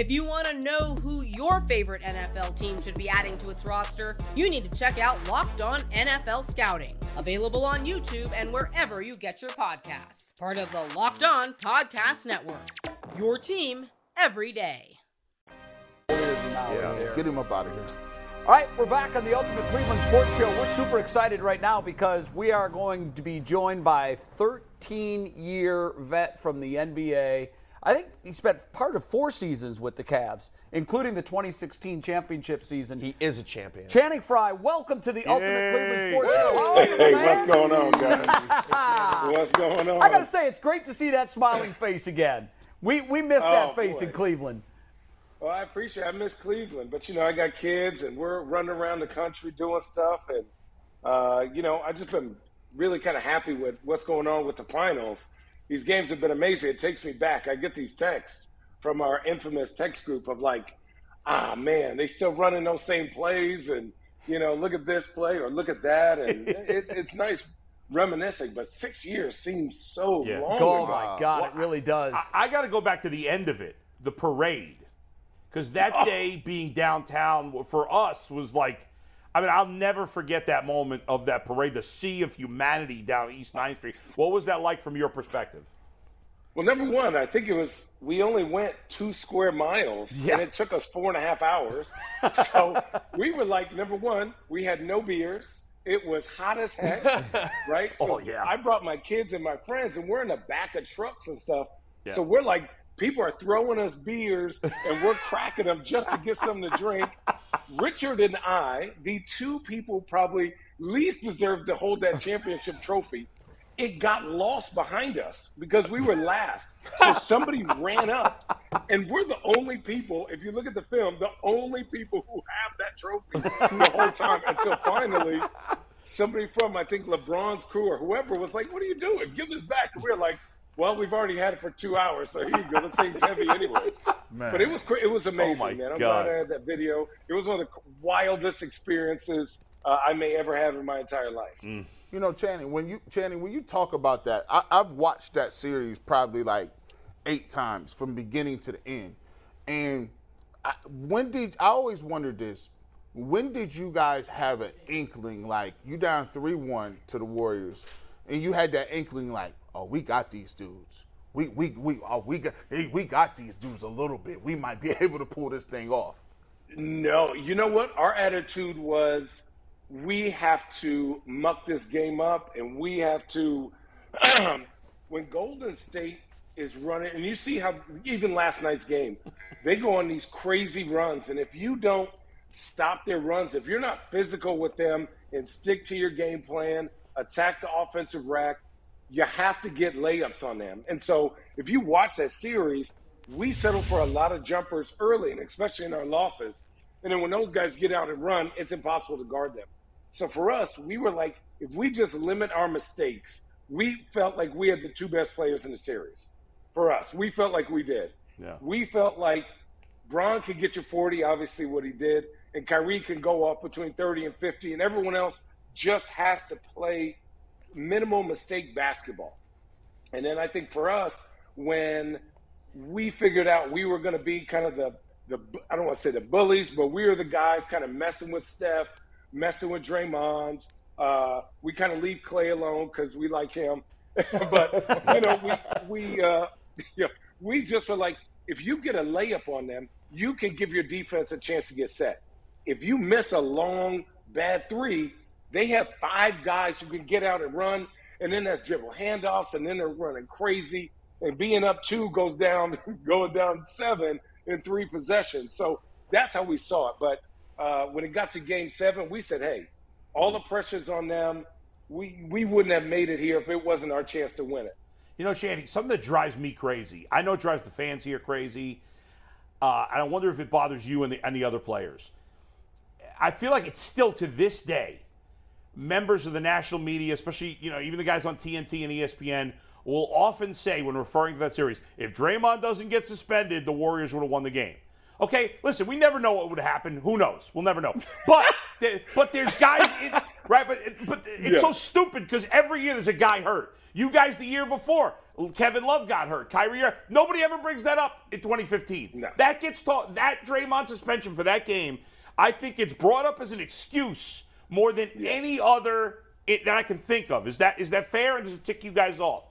F: If you want to know who your favorite NFL team should be adding to its roster, you need to check out Locked On NFL Scouting, available on YouTube and wherever you get your podcasts. Part of the Locked On Podcast Network. Your team every day.
E: Yeah. Get him up out of here.
A: All right, we're back on the Ultimate Cleveland Sports Show. We're super excited right now because we are going to be joined by 13 year vet from the NBA. I think he spent part of four seasons with the Cavs, including the 2016 championship season.
C: He is a champion.
A: Channing Frye, welcome to the Ultimate Cleveland Sports Show. How
G: Hey,
A: man?
G: what's going on, guys? [laughs] what's going on?
A: I gotta say, it's great to see that smiling face again. We we missed that
G: Oh,
A: face
G: boy.
A: in Cleveland.
G: Well, I appreciate. It. I miss Cleveland, but you know, I got kids, and we're running around the country doing stuff, and uh, you know, I just been really kind of happy with what's going on with the finals. These games have been amazing. It takes me back. I get these texts from our infamous text group of like, ah, man, they still running those same plays, and you know, look at this play or look at that, and [laughs] it's it's nice reminiscing. But six years seems so
D: Yeah.
G: long.
A: Oh
G: ago.
A: my God, it really does.
D: I, I got to go back to the end of it, the parade, because that
A: Oh.
D: day being downtown for us was like. I mean, I'll never forget that moment of that parade, the sea of humanity down East 9th Street. What was that like from your perspective?
G: Well, number one, I think it was we only went two square miles,
D: Yeah.
G: and it took us four and a half hours. [laughs] so we were like, number one, we had no beers. It was hot as heck, [laughs] right? So
D: Oh, yeah.
G: I brought my kids and my friends, and we're in the back of trucks and stuff. So we're like, people are throwing us beers, and we're cracking them just to get something to drink. Richard and I, the two people probably least deserved to hold that championship trophy, it got lost behind us because we were last. So somebody ran up, and we're the only people, if you look at the film, the only people who have that trophy the whole time until finally somebody from I think LeBron's crew or whoever was like, "What are you doing? Give this back." And we are like, "Well, we've already had it for two hours, so here you go. The thing's heavy anyways."
E: Man.
G: But it was it was amazing,
D: my
G: man. I'm
D: God.
G: glad I had that video. It was one of the wildest experiences uh, I may ever have in my entire life.
D: Mm.
E: You know, Channing, when you Channing, when you talk about that, I, I've watched that series probably like eight times from beginning to the end. And I, when did I always wondered this? When did you guys have an inkling like you down three one to the Warriors, and you had that inkling like, oh, we got these dudes. We we we oh, we got hey, we got these dudes a little bit. We might be [laughs] able to pull this thing off.
G: No, you know what? Our attitude was we have to muck this game up and we have to [clears throat] when Golden State is running and you see how even last night's game, they go on these crazy runs and if you don't stop their runs, if you're not physical with them and stick to your game plan, attack the offensive rack, you have to get layups on them. And so if you watch that series, we settle for a lot of jumpers early, and especially in our losses. And then when those guys get out and run, it's impossible to guard them. So for us, we were like, if we just limit our mistakes, we felt like we had the two best players in the series. For us, we felt like we did.
D: Yeah.
G: We felt like Bron could get you 40, obviously what he did, and Kyrie can go off between 30 and 50, and everyone else just has to play minimal mistake basketball. And then I think for us, when we figured out we were going to be kind of the, the I don't want to say the bullies, but we were the guys kind of messing with Steph, messing with Draymond. Uh, we kind of leave Clay alone because we like him. [laughs] but you know, we we uh, [laughs] you know, we just were like, if you get a layup on them, you can give your defense a chance to get set. If you miss a long bad three, they have five guys who can get out and run, and then that's dribble handoffs, and then they're running crazy. And being up two goes down, [laughs] going down seven in three possessions. So that's how we saw it. But uh, when it got to game seven, we said, hey, all the pressure's on them. We, we wouldn't have made it here if it wasn't our chance to win it.
D: You know, Channing, something that drives me crazy. I know it drives the fans here crazy. Uh, and I wonder if it bothers you and the, and the other players. I feel like it's still to this day, members of the national media, especially you know even the guys on TNT and ESPN, will often say when referring to that series, if Draymond doesn't get suspended, the Warriors would have won the game. Okay, listen, we never know what would happen. Who knows? We'll never know. But [laughs] th- but there's guys, in, right? But but it's
G: Yeah.
D: so stupid because every year there's a guy hurt. You guys the year before, Kevin Love got hurt. Kyrie, nobody ever brings that up in 2015.
G: No.
D: That gets taught. That Draymond suspension for that game, I think it's brought up as an excuse more than any other it, that I can think of. Is that is that fair? And does it tick you guys off?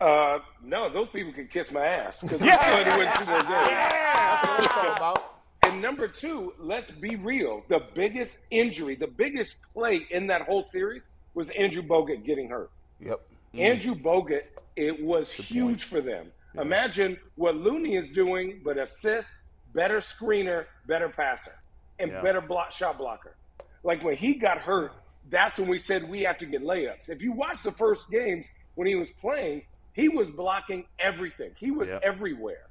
G: Uh, no, those people can kiss my ass because
D: Yeah.
G: I'm trying to win two more games.
E: That's what it's all about.
G: And number two, let's be real. The biggest injury, the biggest play in that whole series was Andrew Bogut getting hurt.
E: Yep.
G: Andrew Bogut, it was huge for them. Imagine what Looney is doing, but assist, better screener, better passer, and
D: Yeah.
G: better block shot blocker. Like when he got hurt, that's when we said we have to get layups. If you watch the first games when he was playing, he was blocking everything. He was
D: Yeah.
G: everywhere,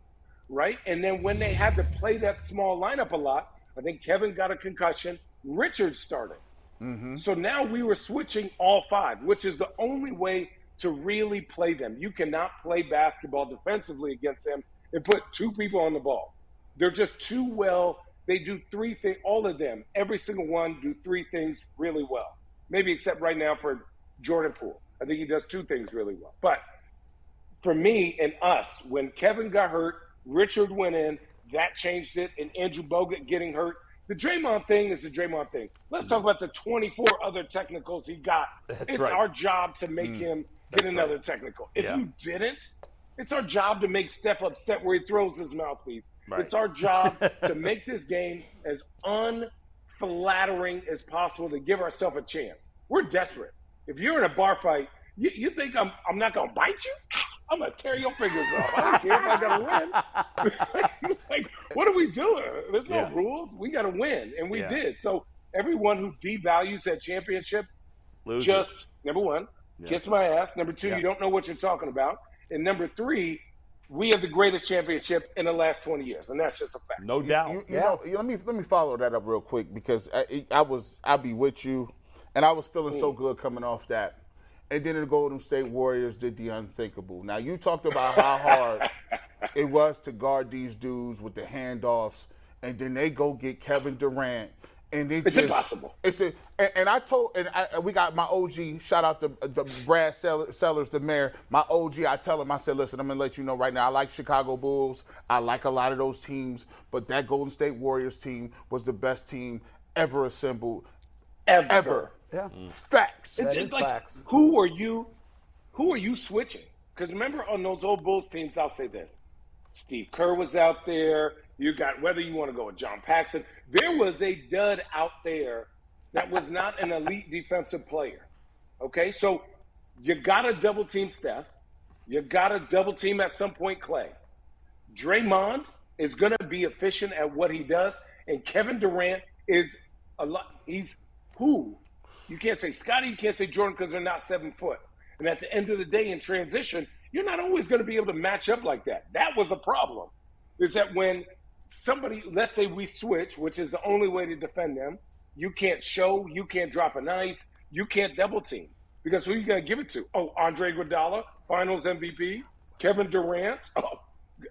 G: right? And then when they had to play that small lineup a lot, I think Kevin got a concussion. Richard started. Mm-hmm. So now we were switching all five, which is the only way to really play them. You cannot play basketball defensively against them and put two people on the ball. They're just too well. They do three things, all of them, every single one do three things really well. Maybe except right now for Jordan Poole. I think he does two things really well. But for me and us, when Kevin got hurt, Richard went in, that changed it, and Andrew Bogut getting hurt. The Draymond thing is the Draymond thing. Let's talk about the 24 other technicals he got. it's
D: right.
G: our job to make mm. him get another technical. If
D: Yeah.
G: you didn't, it's our job to make Steph upset where he throws his mouthpiece.
D: Right.
G: It's our job to [laughs] make this game as unflattering as possible to give ourselves a chance. We're desperate. If you're in a bar fight, you, you think I'm, I'm not going to bite you? [laughs] I'm going to tear your fingers off. I don't care if I got to win. [laughs] like, what are we doing? There's no
D: Yeah.
G: rules. We got to win. And we
D: Yeah.
G: did. So everyone who devalues that championship
D: Losers.
G: just number one, kiss my ass. Number two,
D: Yeah.
G: you don't know what you're talking about. And number three, we have the greatest championship in the last 20 years, and that's just a fact.
D: no doubt.
E: You, you know, let me let me follow that up real quick because I, I was I'll be with you, and I was feeling so mm. good coming off that. And then the Golden State Warriors did the unthinkable. Now you talked about how [laughs] hard it was to guard these dudes with the handoffs, and then they go get Kevin Durant, and it
G: It's
E: just
G: impossible.
E: it's a, and, and I told, and I, we got my OG. Shout out to uh, the Brad Sellers, the mayor. My OG. I tell him, I said, listen, I'm gonna let you know right now. I like Chicago Bulls. I like a lot of those teams, but that Golden State Warriors team was the best team ever assembled,
G: Ever.
E: ever.
A: Yeah. Mm.
E: Facts.
G: It's
A: That
G: just
A: is
G: like,
A: facts.
G: who are you? Who are you switching? Because remember, on those old Bulls teams, I'll say this: Steve Kerr was out there. You got whether you want to go with John Paxson. There was a dud out there that was not an elite defensive player. Okay, so you got to double team Steph. You got to double team at some point Clay. Draymond is going to be efficient at what he does, and Kevin Durant is a lot. He's who? You can't say Scotty, you can't say Jordan because they're not seven foot. And at the end of the day, in transition, you're not always going to be able to match up like that. That was a problem. Is that when somebody, let's say we switch, which is the only way to defend them, you can't show, you can't drop an ice, you can't double team. Because who are you going to give it to? Oh, Andre Iguodala, Finals MVP, Kevin Durant, [laughs] oh,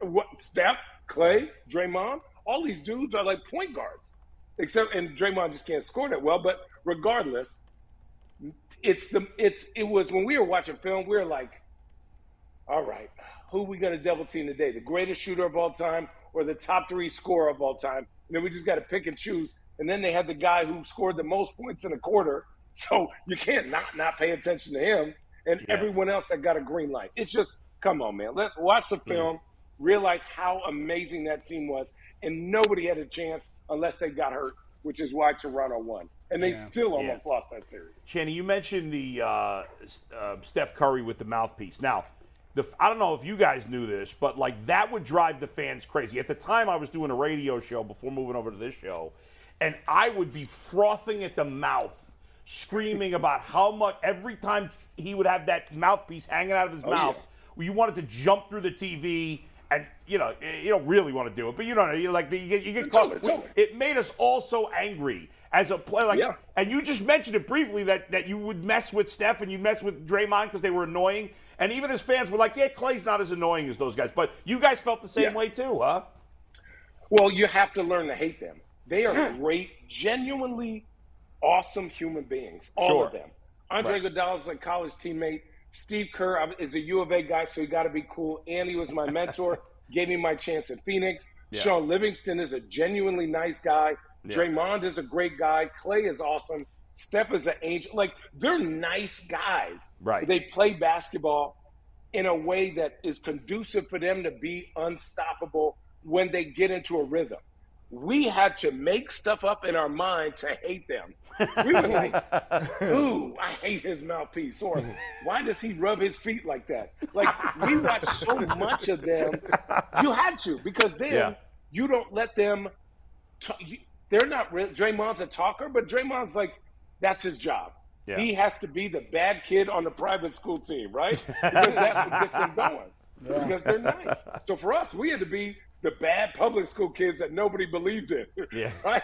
G: what Steph, Clay, Draymond. All these dudes are like point guards, except and Draymond just can't score that well. But regardless, it's the it's it was when we were watching film, we were like, all right, who are we going to double team today? The greatest shooter of all time or the top three scorer of all time? And then we just got to pick and choose. And then they had the guy who scored the most points in a quarter, so [laughs] you can't not not pay attention to him. And everyone else that got a green light. It's just come on, man. Let's watch the film, realize how amazing that team was, and nobody had a chance unless they got hurt, which is why Toronto won. And they still almost lost that series.
D: Channing, you mentioned the uh, uh, Steph Curry with the mouthpiece. Now, the, I don't know if you guys knew this, but like that would drive the fans crazy. At the time, I was doing a radio show before moving over to this show, and I would be frothing at the mouth, screaming about how much every time he would have that mouthpiece hanging out of his oh, mouth, you wanted to jump through the TV. And you know you don't really want to do it, but you don't know. You like you get you get caught.
G: Totally, totally.
D: It made us all so angry as a player. Like,
G: Yeah.
D: and you just mentioned it briefly that, that you would mess with Steph and you mess with Draymond because they were annoying. And even as fans were like, yeah, Clay's not as annoying as those guys. But you guys felt the same
G: Yeah.
D: way too, huh?
G: Well, you have to learn to hate them. They are great, genuinely awesome human beings, all
D: Sure.
G: of them. Andre Iguodala is a college teammate. Steve Kerr is a U of A guy, so he got to be cool. And he was my mentor, [laughs] gave me my chance in Phoenix. Shaun Livingston is a genuinely nice guy. Draymond is a great guy. Clay is awesome. Steph is an angel. Like they're nice guys.
D: Right.
G: They play basketball in a way that is conducive for them to be unstoppable when they get into a rhythm. We had to make stuff up in our mind to hate them. We were like, [laughs] ooh, I hate his mouthpiece. Or why does he rub his feet like that? Like, we watched so much of them. You had to, because then
D: Yeah.
G: you don't let them. T- you, they're not real. Draymond's a talker, but Draymond's like, that's his job.
D: Yeah.
G: He has to be the bad kid on the private school team, right? [laughs] Because that's what gets them going. Because they're nice. So for us, we had to be the bad public school kids that nobody believed in.
D: Yeah. [laughs]
G: Right?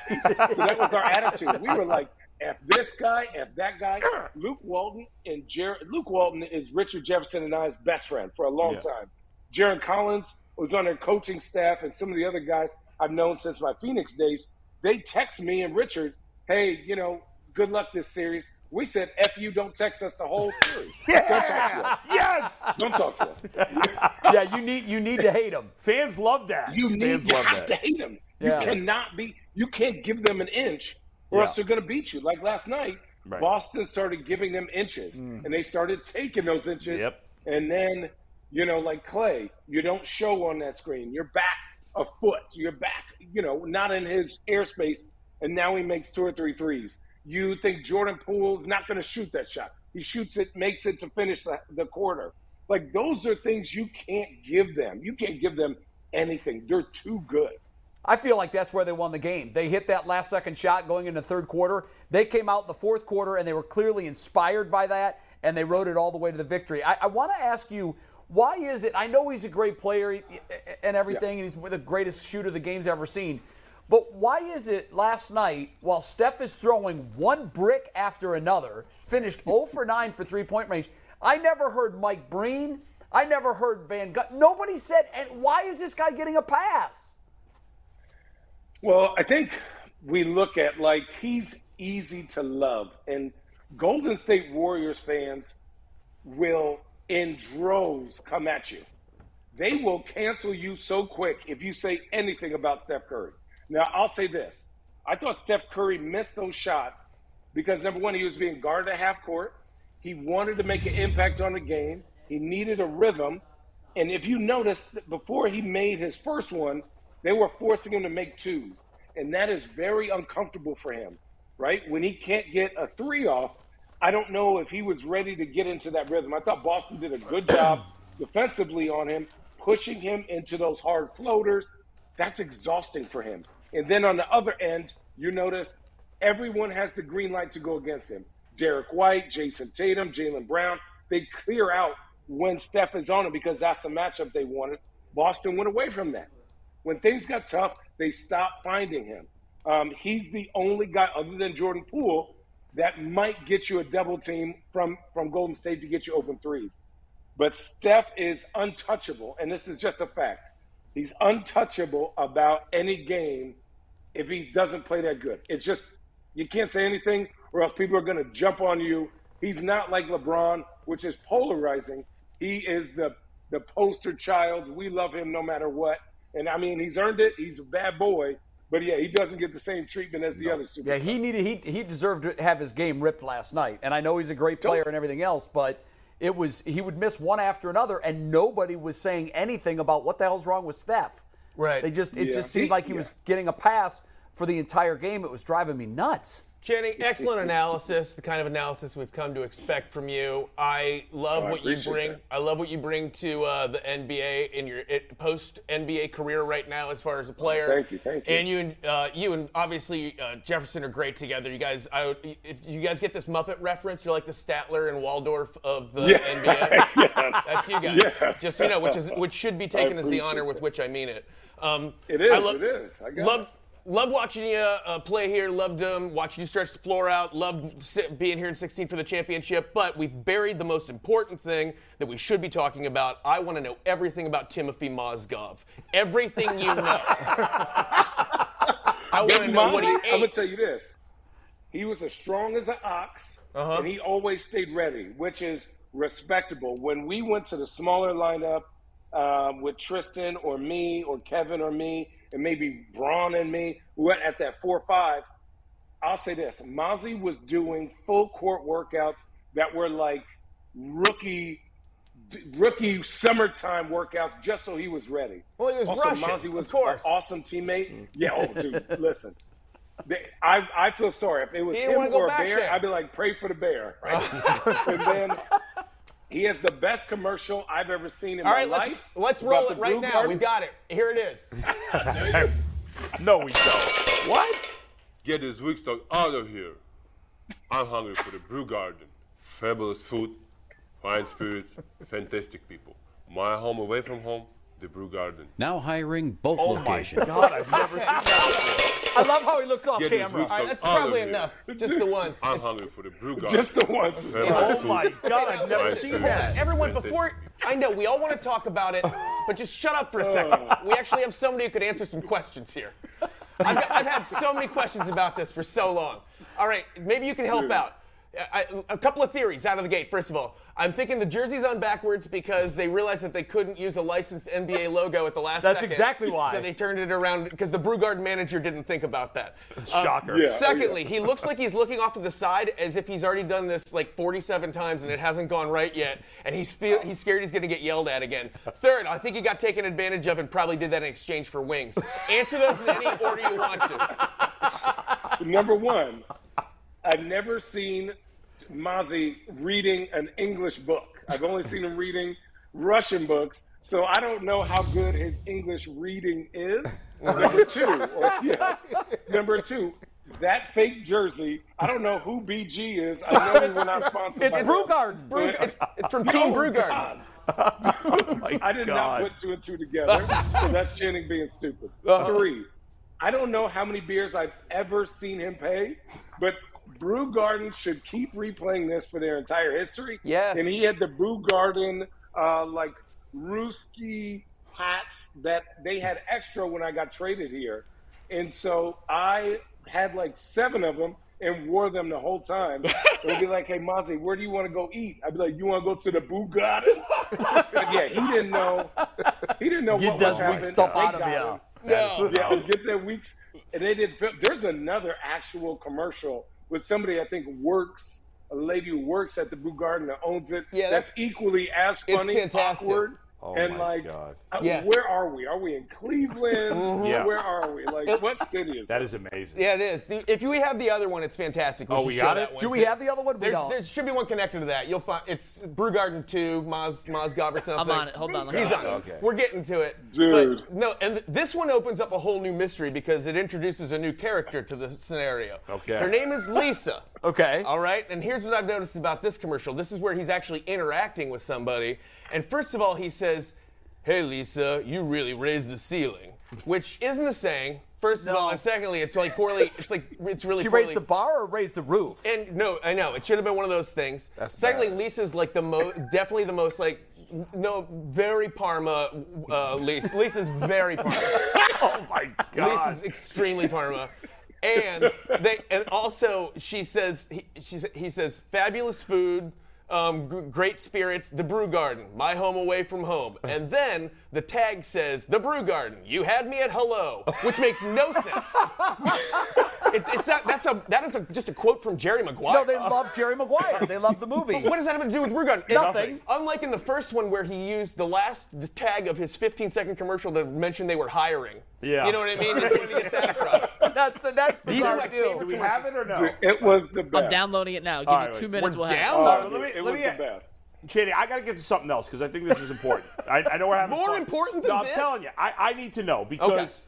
G: So that was our attitude. We were like, F this guy, F that guy. Luke Walton and Jared Luke Walton is Richard Jefferson and I's best friend for a long
D: Yeah.
G: time. Jarron Collins was on their coaching staff, and some of the other guys I've known since my Phoenix days. They text me and Richard, hey, you know, good luck this series. We said, F you, don't text us the whole series. [laughs] Don't talk to us.
D: Yes.
G: Don't talk to us. [laughs]
A: yeah, you need you need to hate them.
D: Fans love that.
G: You need
D: Fans
G: you
D: love
G: have
D: that.
G: to hate them.
A: Yeah.
G: You cannot be you can't give them an inch or
D: Yeah.
G: else they're gonna beat you. Like last night,
D: Right.
G: Boston started giving them inches mm. and they started taking those inches.
D: Yep.
G: And then, you know, like Clay, you don't show on that screen. You're back a foot. You're back, you know, not in his airspace. And now he makes two or three threes. You think Jordan Poole's not going to shoot that shot. He shoots it, makes it to finish the, the quarter. Like, those are things you can't give them. You can't give them anything. They're too good.
A: I feel like that's where they won the game. They hit that last second shot going into the third quarter. They came out in the fourth quarter and they were clearly inspired by that and they rode it all the way to the victory. I, I want to ask you, why is it? I know he's a great player and everything, and he's the greatest shooter the game's ever seen. But why is it last night, while Steph is throwing one brick after another, finished 0 [laughs] for 9 for three point range? I never heard Mike Breen. I never heard Van Gundy. Nobody said, and why is this guy getting a pass?
G: Well, I think we look at like he's easy to love, and Golden State Warriors fans will, in droves, come at you. They will cancel you so quick if you say anything about Steph Curry. Now, I'll say this I thought Steph Curry missed those shots because, number one, he was being guarded at half court. He wanted to make an impact on the game, he needed a rhythm. And if you notice, before he made his first one, they were forcing him to make twos. And that is very uncomfortable for him, right? When he can't get a three off, I don't know if he was ready to get into that rhythm. I thought Boston did a good job [clears throat] defensively on him, pushing him into those hard floaters. That's exhausting for him. And then on the other end, you notice everyone has the green light to go against him. Derrick White, Jayson Tatum, Jaylen Brown, they clear out when Steph is on him because that's the matchup they wanted. Boston went away from that. When things got tough, they stopped finding him. Um, he's the only guy other than Jordan Poole that might get you a double team from, from Golden State to get you open threes. But Steph is untouchable, and this is just a fact. He's untouchable about any game if he doesn't play that good. It's just, you can't say anything or else people are going to jump on you. He's not like LeBron, which is polarizing. He is the, the poster child. We love him no matter what. And I mean, he's earned it. He's a bad boy. But yeah, he doesn't get the same treatment as the other superstars.
A: Yeah, he needed he he deserved to have his game ripped last night. And I know he's a great player and everything else, but it was he would miss one after another, and nobody was saying anything about what the hell's wrong with Steph.
C: Right.
A: They just it
G: Yeah.
A: just seemed like he
G: yeah.
A: was getting a pass for the entire game. It was driving me nuts.
C: Channing, excellent analysis, the kind of analysis we've come to expect from you. I love
G: Oh, I
C: what you bring.
G: that.
C: I love what you bring to uh, the NBA in your post NBA career right now, as far as a player.
G: thank you, thank you.
C: And you and uh, you and obviously uh, Jefferson are great together. You guys, I, if you guys get this Muppet reference, you're like the Statler and Waldorf of the. NBA. [laughs]
G: yes.
C: That's you guys.
G: Yes.
C: Just so you know, which is which should be taken as the honor with which I mean it. Um,
G: It is,
C: I lo-
G: it is. I got
C: love,
G: it.
C: Love watching you uh, play here. Loved um, watching you stretch the floor out. Loved being here in 16 for the championship. But we've buried the most important thing that we should be talking about. I want to know everything about Timothy Mozgov. Everything you know. [laughs] I want to know what he
G: Mozzie, I'm gonna tell you this. He was as strong as an ox,
C: Uh-huh.
G: and he always stayed ready, which is respectable. When we went to the smaller lineup um, with Tristan or me or Kevin or me, and maybe Bron and me, went at that four or five. I'll say this: Mozzie was doing full court workouts that were like rookie. Rookie summertime workouts just so he was ready.
C: Well, he was
G: also,
C: Russian,
G: Mozzie was
C: of course.
G: an awesome teammate. Yeah, oh, dude, [laughs] listen. I, I feel sorry. If it was
C: He
G: him or a bear,
C: there.
G: I'd be like, pray for the bear. Right? [laughs] and then he has the best commercial I've ever seen in
C: All
G: my
C: right, let's
G: life.
C: let's roll it right now.
G: Gardens.
C: We've got it. Here it is. [laughs]
D: No, we don't. What?
H: Get this weak stock out of here. I'm hungry for the brew garden. Fabulous food, fine spirits, fantastic people. My home away from home, the brew garden.
I: Now hiring both
D: Oh my
I: locations.
D: God, I've never seen that [laughs]
A: I love how he looks off
H: Get
A: camera.
H: weak
C: All right, that's probably
H: here.
C: enough. Just the once.
H: I'm
C: It's-
H: hungry for the brew garden.
G: Just the once.
D: Oh my God, I've never
H: fine
D: seen that.
C: Everyone, before I know we all want to talk about it, but just shut up for a second. Oh. We actually have somebody who could answer some questions here. I've, I've had so many questions about this for so long. All right, maybe you can help out. I, a couple of theories out of the gate. First of all, I'm thinking the jersey's on backwards because they realized that they couldn't use a licensed NBA [laughs] logo at the last
A: That's
C: second.
A: exactly why.
C: So they turned it around because the Brew Garden manager didn't think about that. [laughs] Uh,
D: Shocker.
G: Yeah.
C: Secondly, he looks like he's looking off to the side as if he's already done this like 47 times and it hasn't gone right yet, and he's feel, he's scared he's going to get yelled at again. Third, I think he got taken advantage of and probably did that in exchange for wings. Answer those in any order you want to. [laughs]
G: Number one, I've never seen Mozzie reading an English book. I've only seen him reading Russian books, so I don't know how good his English reading is. Number two, or, yeah, number two, that fake jersey. I don't know who BG is. I know we were not sponsored.
A: It's
G: by
A: Brew
G: them.
A: Brew
C: It's, it's from Team
G: Oh,
C: Brew Garden.
G: God. I did
D: God.
G: not put two and two together. so that's Channing being stupid.
C: Uh-huh.
G: Three, I don't know how many beers I've ever seen him pay, but Brew Garden should keep replaying this for their entire history.
C: Yes.
G: And he had the Brew Garden uh, like Ruski hats that they had extra when I got traded here, and so I had like seven of them and wore them the whole time. [laughs] They'd be like, "Hey, Mozzie, where do you want to go eat?" I'd be like, "You want to go to the Brew Gardens?" [laughs] Yeah, he didn't know. He didn't know
A: Get
G: what
A: this
G: was
A: weak
G: happening.
A: stuff
G: They
A: out of
G: got
A: you.
C: No.
G: Yeah, get their weeks. And they did. film- There's another actual commercial with somebody I think works, a lady who works at the Brew Garden that owns it.
C: Yeah,
G: that's,
C: that's-
G: equally as funny, It's
C: fantastic.
G: awkward,
D: Oh
G: and
D: my
G: like,
D: God.
C: Yes.
G: where are we? Are we in Cleveland? Mm-hmm.
D: Yeah.
G: Where are we? Like, what city is
D: That
G: this?
D: is amazing.
C: Yeah, it is. The- If we have the other one, it's fantastic. We
D: Oh, we
C: show
D: got
C: that
D: it?
C: one,
A: Do we
C: too.
A: have the other one? We
C: There's,
A: don't.
C: there should be one connected to that. You'll find it's Brew Garden 2, Maz Mozgov or something.
I: I'm on it. Hold on.
C: He's on.
I: it.
C: it. We're getting to it.
G: Dude.
C: But no, and th- this one opens up a whole new mystery because it introduces a new character to the scenario.
D: Okay.
C: Her name is Lisa. [laughs]
A: Okay.
C: All right. And here's what I've noticed about this commercial. This is where he's actually interacting with somebody. And first of all, he says, "Hey Lisa, you really raised the ceiling," which isn't a saying. First of all, and secondly, it's like poorly. It's like it's really
A: She
C: poorly.
A: raised the bar or raised the roof?
C: And no, I know it should have been one of those things.
E: That's
C: Secondly,
E: bad.
C: Lisa's like the most, definitely the most like, no, very Parma. Uh, Lisa, Lisa's very Parma. [laughs]
D: Oh my God.
C: Lisa's extremely Parma. And they, and also she says he, she, he says fabulous food, um, g- great spirits, the Brew Garden, my home away from home, [laughs] and then the tag says the Brew Garden, you had me at hello, which makes no sense. [laughs] It, it's not, that's a that is a, just a quote from Jerry Maguire.
A: no, they love Jerry Maguire. They love the movie.
C: What does that have to do with Brew Garden? It-
A: Nothing.
C: Unlike in the first one where he used the last the tag of his 15 second commercial to mention they were hiring.
D: Yeah.
C: You know what I mean? [laughs] These are my
A: too.
C: favorite
D: Do we have it or no?
G: It was the best.
I: I'm downloading it now. Give
D: All
I: me two
D: wait.
I: minutes.
C: We're
I: we'll have it.
C: down?
D: Let me,
G: it
D: let
G: was
D: me
G: the best.
D: Chitty, I got to get to something else because I think this is important. I, I know we're having
C: More
D: fun.
C: important than
D: no, I'm
C: this?
D: telling you, I, I need to know because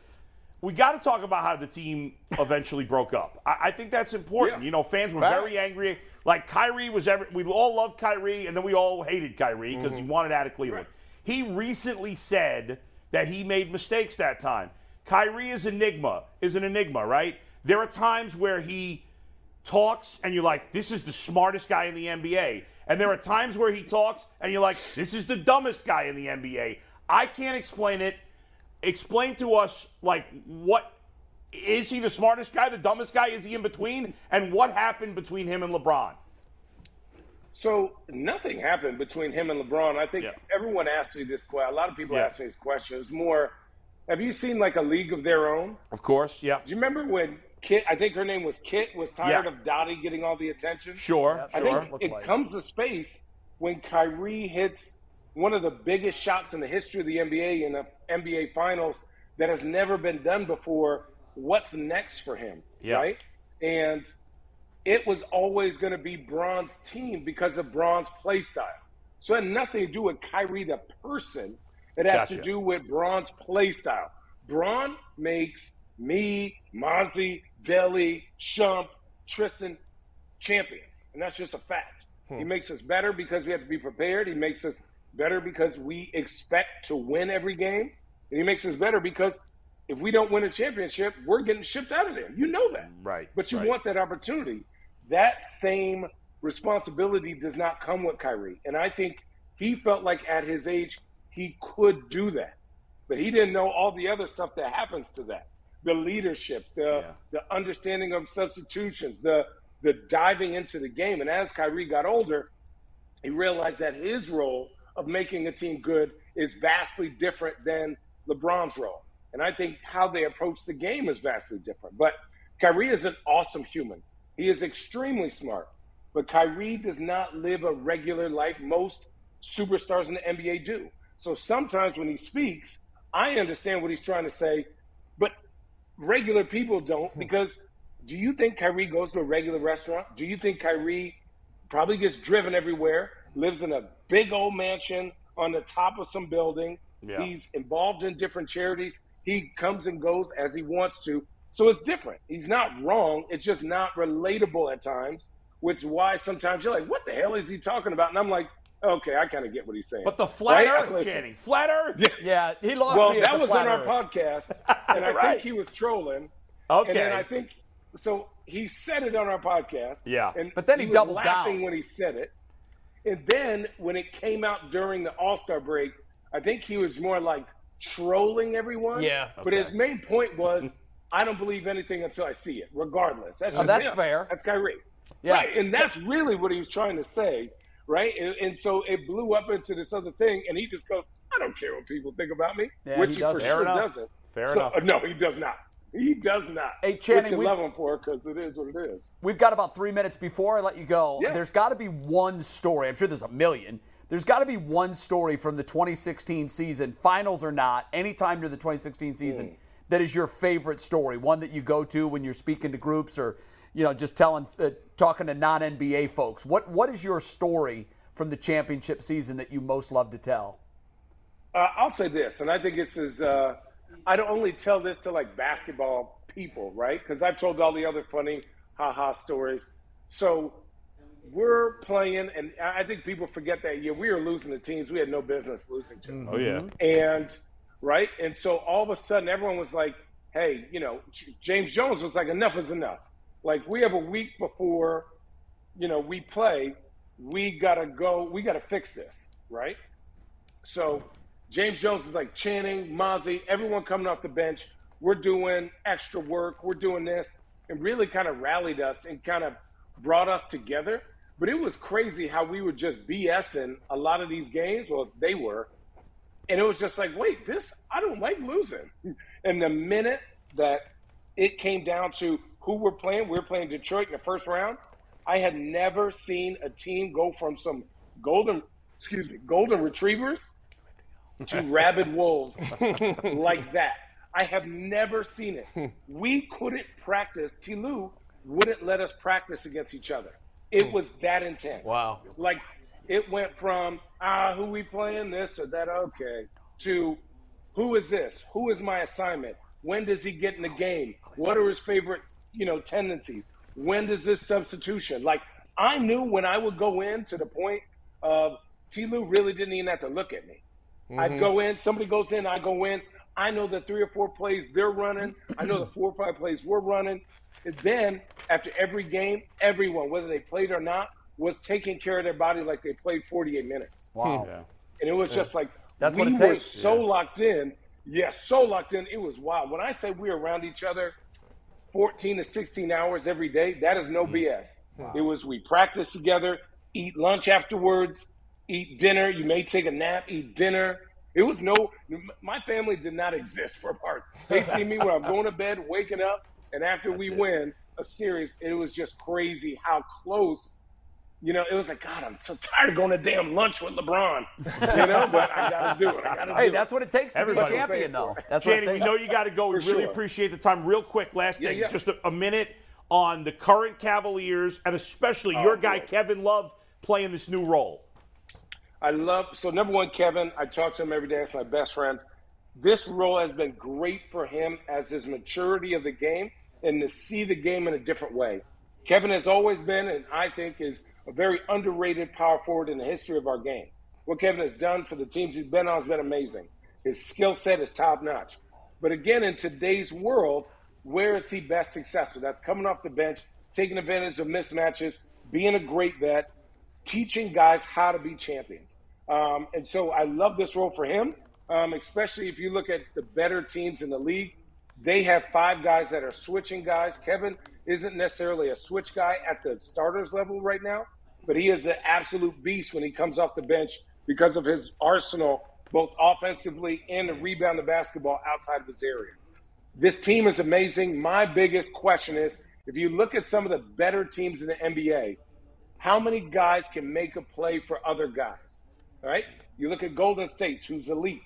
D: we got to talk about how the team eventually broke up. I, I think that's important.
G: Yeah.
D: You know, fans were
E: Facts.
D: very angry. Like Kyrie was ever, we all loved Kyrie, and then we all hated Kyrie because he mm-hmm. wanted out of Cleveland. He recently said that he made mistakes that time. Kyrie is enigma, is an enigma, right? There are times where he talks and you're like, this is the smartest guy in the NBA. And there are times where he talks and you're like, this is the dumbest guy in the NBA. I can't explain it. Explain to us, like, what is he the smartest guy, the dumbest guy? Is he in between? And what happened between him and LeBron?
G: So nothing happened between him and LeBron. I think
D: Yeah.
G: everyone asked me this question. A lot of people
D: Yeah.
G: asked me this question. It was more, have you seen like a League of Their Own?
D: Of course. Yeah.
G: Do you remember when Kit? I think her name was Kit. Was tired
D: Yeah.
G: of Dottie getting all the attention.
D: Sure.
G: I
D: sure.
G: think it
A: like.
G: comes to space when Kyrie hits one of the biggest shots in the history of the NBA in the NBA Finals that has never been done before. What's next for him?
D: Yeah.
G: Right? And it was always going to be Bron's team because of Bron's play style. So it had nothing to do with Kyrie the person. It has to do with Bron's play style. Bron makes me, Mozzie, Delly, Shump, Tristan champions. And that's just a fact. Hmm. He makes us better because we have to be prepared. He makes us better because we expect to win every game. And he makes us better because if we don't win a championship, we're getting shipped out of there. You know that.
D: Right,
G: But you
D: right.
G: want that opportunity. That same responsibility does not come with Kyrie. And I think he felt like at his age, he could do that. But he didn't know all the other stuff that happens to that. The leadership, the
D: Yeah.
G: the understanding of substitutions, the the diving into the game. And as Kyrie got older, he realized that his role of making a team good is vastly different than LeBron's role. And I think how they approach the game is vastly different. But Kyrie is an awesome human. He is extremely smart. But Kyrie does not live a regular life most superstars in the NBA do. So sometimes when he speaks, I understand what he's trying to say, regular people don't hmm. because do you think Kyrie goes to a regular restaurant? Do you think Kyrie probably gets driven everywhere, lives in a big old mansion on the top of some building?
D: Yeah.
G: He's involved in different charities. He comes and goes as he wants to. So it's different. He's not wrong. It's just not relatable at times, which is why sometimes you're like, what the hell is he talking about? And I'm like, okay, I kind of get what he's saying.
D: But the flat
G: Right?
D: Earth,
G: Listen.
D: Channing, flat Earth.
A: Yeah, he lost
G: well,
A: me at
G: that
A: the
G: was
A: flat
G: on our podcast, [laughs] and I
D: Right.
G: think he was trolling.
D: Okay.
G: And then I think so. He said it on our podcast.
D: Yeah.
G: And
A: But then he
G: was
A: doubled
G: laughing
A: down.
G: when he said it. And then when it came out during the All Star break, I think he was more like trolling everyone.
C: Yeah.
G: But his main point was, [laughs] I don't believe anything until I see it, regardless. That's
A: Oh, that's
G: him.
A: fair.
G: That's Kyrie.
A: Yeah.
G: Right. And that's really what he was trying to say. Right. And, and so it blew up into this other thing. And he just goes, I don't care what people think about me,
A: Yeah,
G: which
A: he
G: he,
A: doesn't.
G: for
D: Fair
G: sure
D: enough.
G: doesn't.
D: Fair
G: So-
D: enough.
G: No, he does not. He does not.
A: Hey, Channing,
G: which you
A: we've-
G: love him for because it is what it is.
A: We've got about three minutes before I let you go.
G: Yeah.
A: There's got to be one story. I'm sure there's a million. There's got to be one story from the 2016 season, finals or not, anytime during the 2016 season,
G: Hmm.
A: that is your favorite story. One that you go to when you're speaking to groups or, you know, just telling, uh, talking to non-NBA folks. What What is your story from the championship season that you most love to tell?
G: Uh, I'll say this, and I think this is. Uh, I don't only tell this to like basketball people, right? Because I've told all the other funny ha-ha stories. So we're playing, and I I think people forget that year we were losing the teams we had no business losing to.
D: Oh yeah.
G: And right, and so all of a sudden, everyone was like, "Hey, you know," J- James Jones was like, "Enough is enough." Like we have a week before, you know, we play. We gotta go. We gotta fix this, right? So James Jones is like Channing, Mozzie, everyone coming off the bench. We're doing extra work. We're doing this, and really kind of rallied us and kind of brought us together. But it was crazy how we were just BSing a lot of these games. Well, they were, and it was just like, wait, this I don't like losing. [laughs] And the minute that it came down to who we're playing, we are playing Detroit in the first round. I had never seen a team go from some golden, excuse me, golden retrievers to [laughs] rabid wolves like that. I have never seen it. We couldn't practice. Ty Lue wouldn't let us practice against each other. It was that intense.
C: Wow.
G: Like it went from ah, who we playing this or that, okay, to who is this? Who is my assignment? When does he get in the game? What are his favorite, you know, tendencies? When does this substitution? Like I knew when I would go in to the point of Ty Lue really didn't even have to look at me. I'd mm-hmm. go in, somebody goes in, I go in. I know the three or four plays they're running. I know the four or five plays we're running. And then after every game, everyone, whether they played or not, was taking care of their body like they played 48 minutes.
A: Wow. Hmm.
D: Yeah.
G: And it was just like
A: That's
G: we
A: what it
G: were
A: takes.
G: so locked in. Yes, so locked in. It was wild. When I say we were around each other 14 to 16 hours every day, that is no hmm. BS. It was we practice together, eat lunch afterwards, eat dinner. You may take a nap, eat dinner. It was no, my family did not exist [laughs] for a part. They see me when I'm going to bed, waking up, and after we win a series, it was just crazy how close you know, it was like, God, I'm so tired of going to damn lunch with LeBron. You know, but I got to do it. I got to
A: Hey,
G: do
A: that's
G: it.
A: what it takes to
D: Everybody-
A: be a champion, though. That's what it
D: Channing, we know you got to go. We really
G: sure.
D: appreciate the time. Real quick, last
G: Yeah,
D: thing,
G: yeah.
D: just a, a minute on the current Cavaliers and especially your oh, guy
G: boy.
D: Kevin Love playing this new role.
G: I love so number one, Kevin. I talk to him every day. It's my best friend. This role has been great for him as his maturity of the game and to see the game in a different way. Kevin has always been, and I think is a very underrated power forward in the history of our game. What Kevin has done for the teams he's been on has been amazing. His skill set is top notch. But again, in today's world, where is he best successful? That's coming off the bench, taking advantage of mismatches, being a great vet, teaching guys how to be champions. Um, and so I love this role for him, um, especially if you look at the better teams in the league. They have five guys that are switching guys. Kevin isn't necessarily a switch guy at the starters level right now, but he is an absolute beast when he comes off the bench because of his arsenal, both offensively and to rebound the basketball outside of his area. This team is amazing. My biggest question is if you look at some of the better teams in the NBA, how many guys can make a play for other guys? All right? You look at Golden State's, who's elite.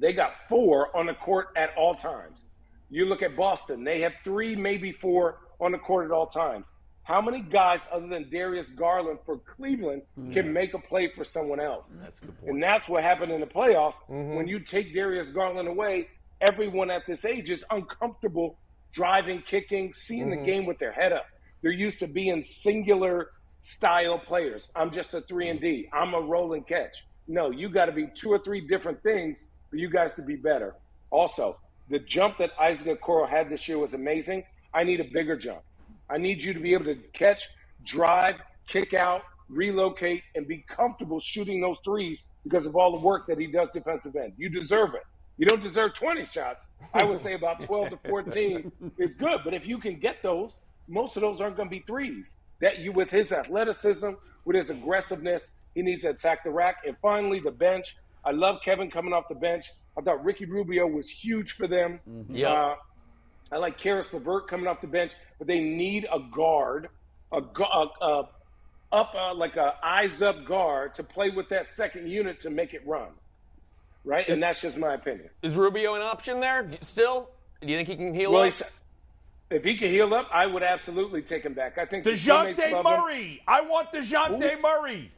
G: They got four on the court at all times. You look at Boston, they have three, maybe four on the court at all times. How many guys other than Darius Garland for Cleveland mm-hmm. can make a play for someone else?
D: That's good point.
G: And that's what happened in the playoffs. Mm-hmm. When you take Darius Garland away, everyone at this age is uncomfortable driving, kicking, seeing the mm-hmm. game with their head up. They're used to being singular style players. I'm just a three and D. I'm a roll and catch. No, you got to be two or three different things for you guys to be better. Also, the jump that Isaac Okoro had this year was amazing. I need a bigger jump. I need you to be able to catch, drive, kick out, relocate, and be comfortable shooting those threes because of all the work that he does defensive end. You deserve it. You don't deserve 20 shots. I would say about 12 to 14 is good. But if you can get those, most of those aren't going to be threes. That you, with his athleticism, with his aggressiveness, he needs to attack the rack. And finally, the bench. I love Kevin coming off the bench. I thought Ricky Rubio was huge for them.
C: Yeah,
G: Uh, I like Caris LeVert coming off the bench, but they need a guard, a, a, a up uh, like a eyes up guard to play with that second unit to make it run. Right, and that's just my opinion.
C: Is Rubio an option there still? Do you think he can heal
G: Well,
C: up?
G: if he can heal up, I would absolutely take him back. I think the teammates
D: DeJounte
G: love him.
D: Murray. I want DeJounte Murray.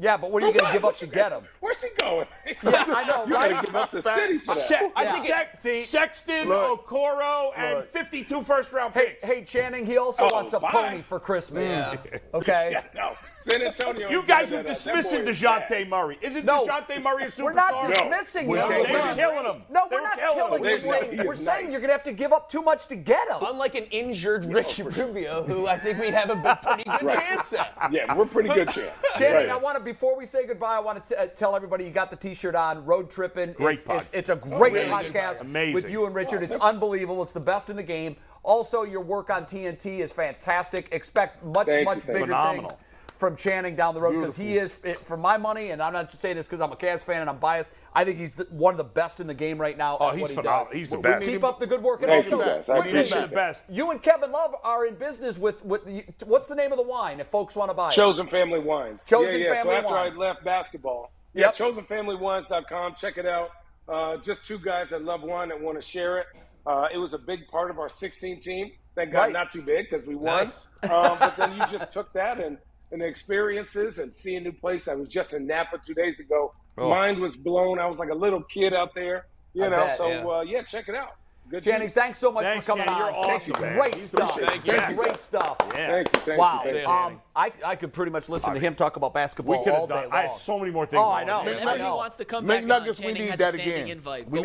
A: Yeah, but what are you going to give up to get him?
G: Where's he going? [laughs]
A: Yeah, I know,
G: you
A: right?
G: gotta give up the city for that.
D: Se- I
A: Yeah.
D: think
A: Sec-
D: Se- Sexton,
E: Look.
D: Okoro, and
E: Look.
D: 52 first round
A: Hey,
D: picks.
A: hey, Channing, he also
G: Oh,
A: wants a
G: bye.
A: pony for Christmas.
C: Yeah. [laughs]
A: Okay? [laughs]
G: Yeah, no, San Antonio.
D: you guys
G: doing
D: are
G: that. That
D: dismissing
G: boy is
D: DeJounte. Murray. Isn't
A: No.
D: DeJounte Murray a superstar?
A: We're not
G: No.
A: dismissing
E: We're
A: him.
E: not-
D: They were killing him.
A: No, we're
D: were
A: not
D: killing
A: killing
D: him.
G: They
A: We're,
G: he
A: we're
G: is
A: saying you're going to have to give up too much to get him.
C: Unlike an injured Ricky Rubio, who I think we'd have a pretty good chance at.
G: Yeah, we're pretty good chance.
A: Channing, I want to before we say goodbye, I want to uh, tell everybody you got the T-shirt on. Road tripping.
D: Great
A: it's,
D: pod-
A: it's, it's a great
D: Amazing.
A: podcast
D: Amazing.
A: with you and Richard. It's unbelievable. It's the best in the game. Also, your work on TNT is fantastic. Expect much
G: Thank
A: much
G: thank you.
A: bigger
D: Phenomenal.
A: things from Channing down the road because he is, it, for my money, and I'm not just saying this because I'm a Cavs fan and I'm biased. I think he's the, one of the best in the game right now.
D: Oh,
A: at
D: he's
A: what he
D: phenomenal.
A: does.
D: He's the
E: We
D: best.
A: Keep up the good work. And
G: Thank you,
A: also,
G: guys. I
A: quickly,
G: appreciate
D: You're the best.
A: You and Kevin Love are in business with with what's the name of the wine if folks want to buy it?
G: Chosen Family Wines.
A: Chosen
G: yeah, yeah.
A: Family
G: so after
A: Wines.
G: I left basketball,
A: Yep.
G: yeah, chosenfamilywines.com. Check it out. Uh, just two guys that love wine that want to share it. Uh, it was a big part of our 16 team. Thank God,
A: Right.
G: not too big because we won.
C: Nice.
G: um, but then you just took that and and experiences and seeing new place. I was just in Napa two days ago. Mind was blown. I was like a little kid out there. You
A: I
G: know,
A: bet,
G: so
C: yeah.
G: Uh, yeah, check it out. Good
A: Channing,
G: juice.
A: thanks so much
D: Thanks,
A: for coming
D: Channing.
A: on.
D: You're awesome, man.
A: Great stuff.
C: Thank you.
D: Yes.
A: Great stuff.
D: Yeah.
G: Thank you. Thank
A: Wow.
G: you. Thank.
A: Um, I, I could pretty much listen to him talk about basketball
D: We could
A: all
D: have
A: day
D: done.
A: long.
D: I had so many more things.
A: Oh,
D: I
A: I know.
D: wanted to
A: Yes,
D: say.
A: I
I: Everybody
A: know.
I: wants to come
E: Make
I: back
E: Nuggets,
I: on.
E: we
I: Channing
E: need
I: has
E: that
I: a standing
E: again.
I: invite,
E: We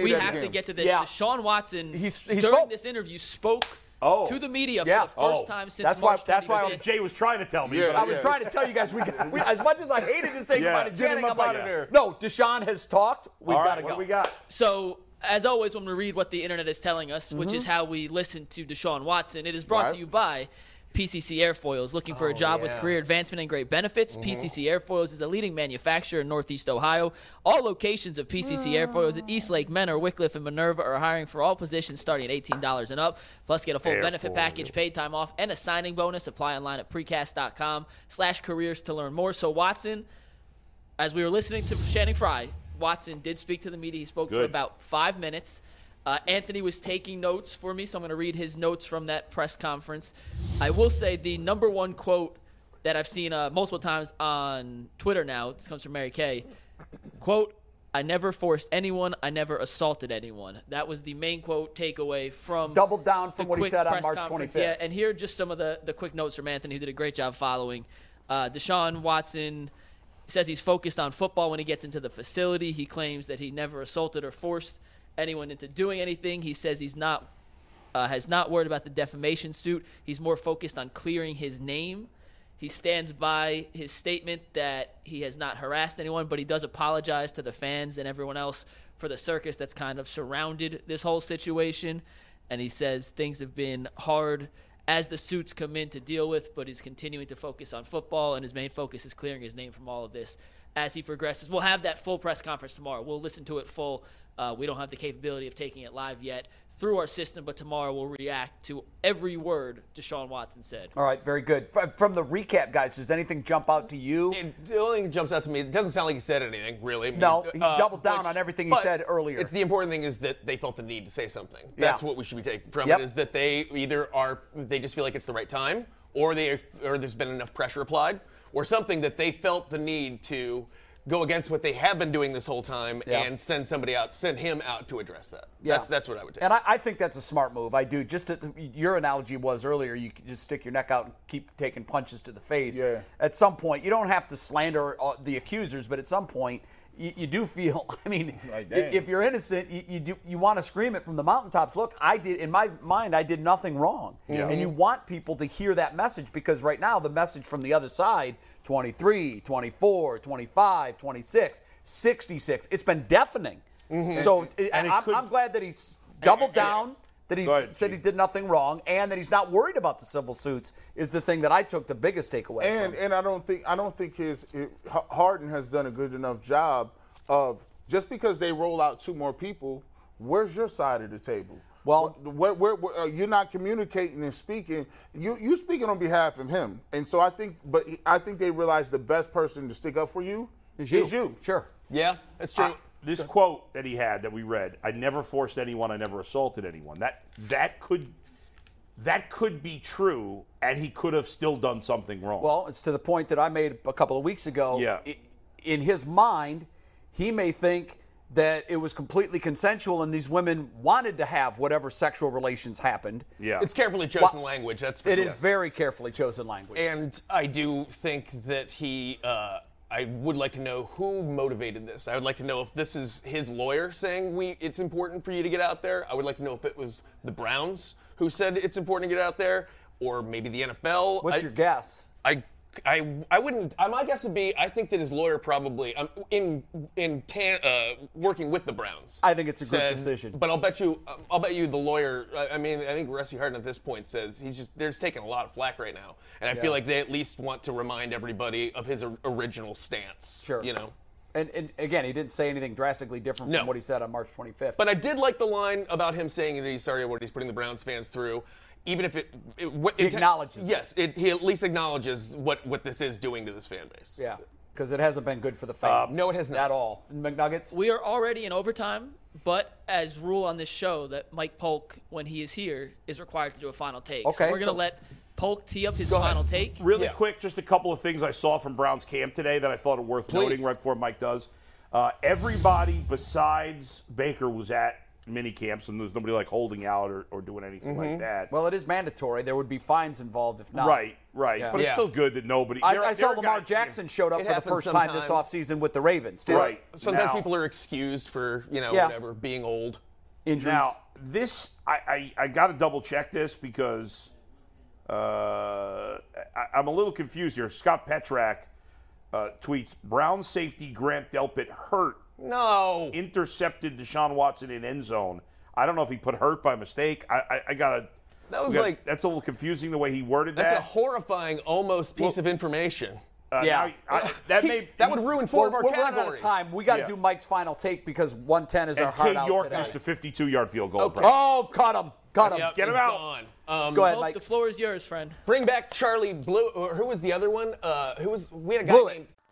I: but
E: need
I: we
E: that
I: have to
E: again.
I: get to this.
A: Yeah.
I: Deshaun Watson
A: He's- he
I: during
A: spoke.
I: this interview spoke
D: Oh.
I: to the media
A: Yeah.
I: for the first
D: Oh.
I: time since
A: That's why- that's why
I: 25th.
D: Jay was trying to tell me.
E: Yeah,
D: but
A: I was
E: yeah.
A: trying to tell you guys, we, got, we as much as I hated to say
D: Yeah.
A: goodbye to
D: Get
A: Channing, I'm like,
D: out of there.
A: no, Deshaun has talked. We've
D: All
A: got
D: right,
A: to go.
D: do we got?
I: So, as always, when we read what the internet is telling us, which
A: Mm-hmm.
I: is how we listen to Deshaun Watson, it is brought
E: Right.
I: to you by PCC Airfoils. Looking for a oh, job with career advancement and great benefits? Mm-hmm. PCC Airfoils is a leading manufacturer in Northeast Ohio. All locations of PCC mm. Airfoils at East Lake, Mentor, Wickliffe, and Minerva are hiring for all positions starting at $18 and up. Plus, get a full benefit
D: Airfoil.
I: package, paid time off, and a signing bonus. Apply online at precast.com slash careers to learn more. So, Watson, as we were listening to Channing Frye, Watson did speak to the media. He spoke for about five minutes. Uh, Anthony was taking notes for me, so I'm going to read his notes from that press conference. I will say the number one quote that I've seen uh, multiple times on Twitter now, this comes from Mary Kay. Quote, I never forced anyone, I never assaulted anyone. That was the main quote takeaway from
A: Doubled down from what he said on March
I: conference.
A: 25th.
I: Yeah, and here are just some of the, the quick notes from Anthony, who did a great job following. Uh, Deshaun Watson says he's focused on football when he gets into the facility. He claims that he never assaulted or forced anyone into doing anything. He says he's not uh, has not worried about the defamation suit. He's more focused on clearing his name. He stands by his statement that he has not harassed anyone, but he does apologize to the fans and everyone else for the circus that's kind of surrounded this whole situation. And he says things have been hard as the suits come in to deal with, but he's continuing to focus on football, and his main focus is clearing his name from all of this as he progresses. We'll have that full press conference tomorrow. We'll listen to it full. Uh, we don't have the capability of taking it live yet through our system, but tomorrow we'll react to every word Deshaun Watson said.
A: All right, very good. From, from the recap, guys, does anything jump out to you?
C: It, the only thing that jumps out to me, it doesn't sound like he said anything, really. I mean,
A: No, he doubled down
C: which-
A: on everything he said earlier.
C: It's the important thing is that they felt the need to say something. That's
A: Yeah.
C: what we should be taking from
A: Yep.
C: it. Is that they either are they just feel like it's the right time, or they or there's been enough pressure applied, or something that they felt the need to go against what they have been doing this whole time
A: Yeah.
C: and send somebody out, send him out to address that.
A: Yeah.
C: That's that's what I would take.
A: And I, I think that's a smart move. I do. Just to, your analogy was earlier, you could just stick your neck out and keep taking punches to the face.
E: Yeah.
A: At some point, you don't have to slander uh, the accusers, but at some point, you, you do feel. [laughs] I mean,
E: Like,
A: if you're innocent, you, you do. You want to scream it from the mountaintops. Look, I did. In my mind, I did nothing wrong. Yeah. And you want people to hear that message because right now, the message from the other side 23, 24, 25, 26, 66. It's been deafening. Mm-hmm. So
D: And it
A: I'm,
D: could-
A: I'm glad that he's doubled down, that he
D: ahead,
A: said he did nothing wrong, and that he's not worried about the civil suits is the thing that I took the biggest takeaway
E: And
A: from.
E: and I don't think I don't think his it, Hardin has done a good enough job of just because they roll out two more people. Where's your side of the table?
A: Well-
E: where, where, where, uh, you're not communicating and speaking. You you speaking on behalf of him, and so I think, but I think they realize the best person to stick up for you
A: Is you.
E: Is you.
A: Sure.
C: yeah, that's true.
D: I- this quote that he had that we read, I never forced anyone, I never assaulted anyone. That that could that could be true, and he could have still done something wrong.
A: Well, it's to the point that I made a couple of weeks ago.
D: Yeah.
A: In his mind, he may think that it was completely consensual and these women wanted to have whatever sexual relations happened.
D: yeah,
C: it's carefully chosen
A: Wha-
C: language. That's for
A: It
C: sure.
A: is very carefully chosen language.
C: And I do think that he. Uh, I would like to know who motivated this. I would like to know if this is his lawyer saying we it's important for you to get out there. I would like to know if it was the Browns who said it's important to get out there, or maybe the NFL.
A: What's
C: I-
A: your guess?
C: I, I, I wouldn't. Uh, my guess would be I think that his lawyer probably um, in in tan, uh, working with the Browns.
A: I think it's a good decision.
C: But I'll bet you, um, I'll bet you the lawyer. I, I mean, I think Rusty Hardin at this point says he's just they're just taking a lot of flack right now, and I
A: Yeah.
C: feel like they at least want to remind everybody of his original stance.
A: Sure.
C: You know.
A: And, and again, he didn't say anything drastically different from
C: No.
A: what he said on March 25th.
C: But I did like the line about him saying that he's sorry for what he's putting the Browns fans through, even if it, it, what-
A: He
C: it
A: acknowledges it.
C: Yes, it, he at least acknowledges what what this is doing to this fan base.
A: yeah, because it hasn't been good for the fans.
C: no, it has not.
A: At all. McNuggets?
I: We are already in overtime, but as rule on this show, that Mike Polk, when he is here, is required to do a final take.
A: Okay,
I: so we're gonna
A: so-
I: let Polk tee up his final take.
D: Really
C: Yeah.
D: quick, just a couple of things I saw from Brown's camp today that I thought are worth
C: Please.
D: noting right before Mike does. Uh, everybody besides Baker was at mini camps, and there's nobody like holding out or, or doing anything like that.
A: Well, it is mandatory. There would be fines involved if not.
D: right, right.
A: Yeah.
D: But it's still good that nobody.
A: I,
D: there-
A: I saw Lamar
D: guys-
A: Jackson showed up for the
C: happens
A: first time this
C: sometimes.
A: offseason with the Ravens, too.
D: Right.
C: Sometimes
D: Now-
C: people are excused for you know
A: Yeah.
C: whatever being old.
A: Injuries.
D: Now, this I, I, I got to double check this because uh, I, I'm a little confused here. Scott Petrak uh, tweets: Brown safety Grant Delpit hurt
C: No.
D: intercepted Deshaun Watson in end zone. I don't know if he put hurt by mistake. I, I, I gotta.
C: That was
D: we got-
C: like-
D: that's a little confusing the way he worded that.
C: That's a horrifying, almost piece of information.
D: Uh,
A: Yeah.
D: now, I, that
C: He-
D: may
C: that would ruin 4
A: we're,
C: of our
A: we're running out of time. We got to
D: Yeah.
A: do Mike's final take because 110 is our
D: And
A: hard
D: Cade
A: out
D: York
A: today.
D: missed a 52-yard field goal.
C: Okay.
A: Oh, cut him. Cut him.
C: Yep,
D: Get him out.
C: gone. Um,
A: Go ahead, Mike.
I: the floor is yours, friend.
C: Bring back Charlie Blue. Or who was the other one? Uh, who was? We had a guy
A: Blewett.
C: named.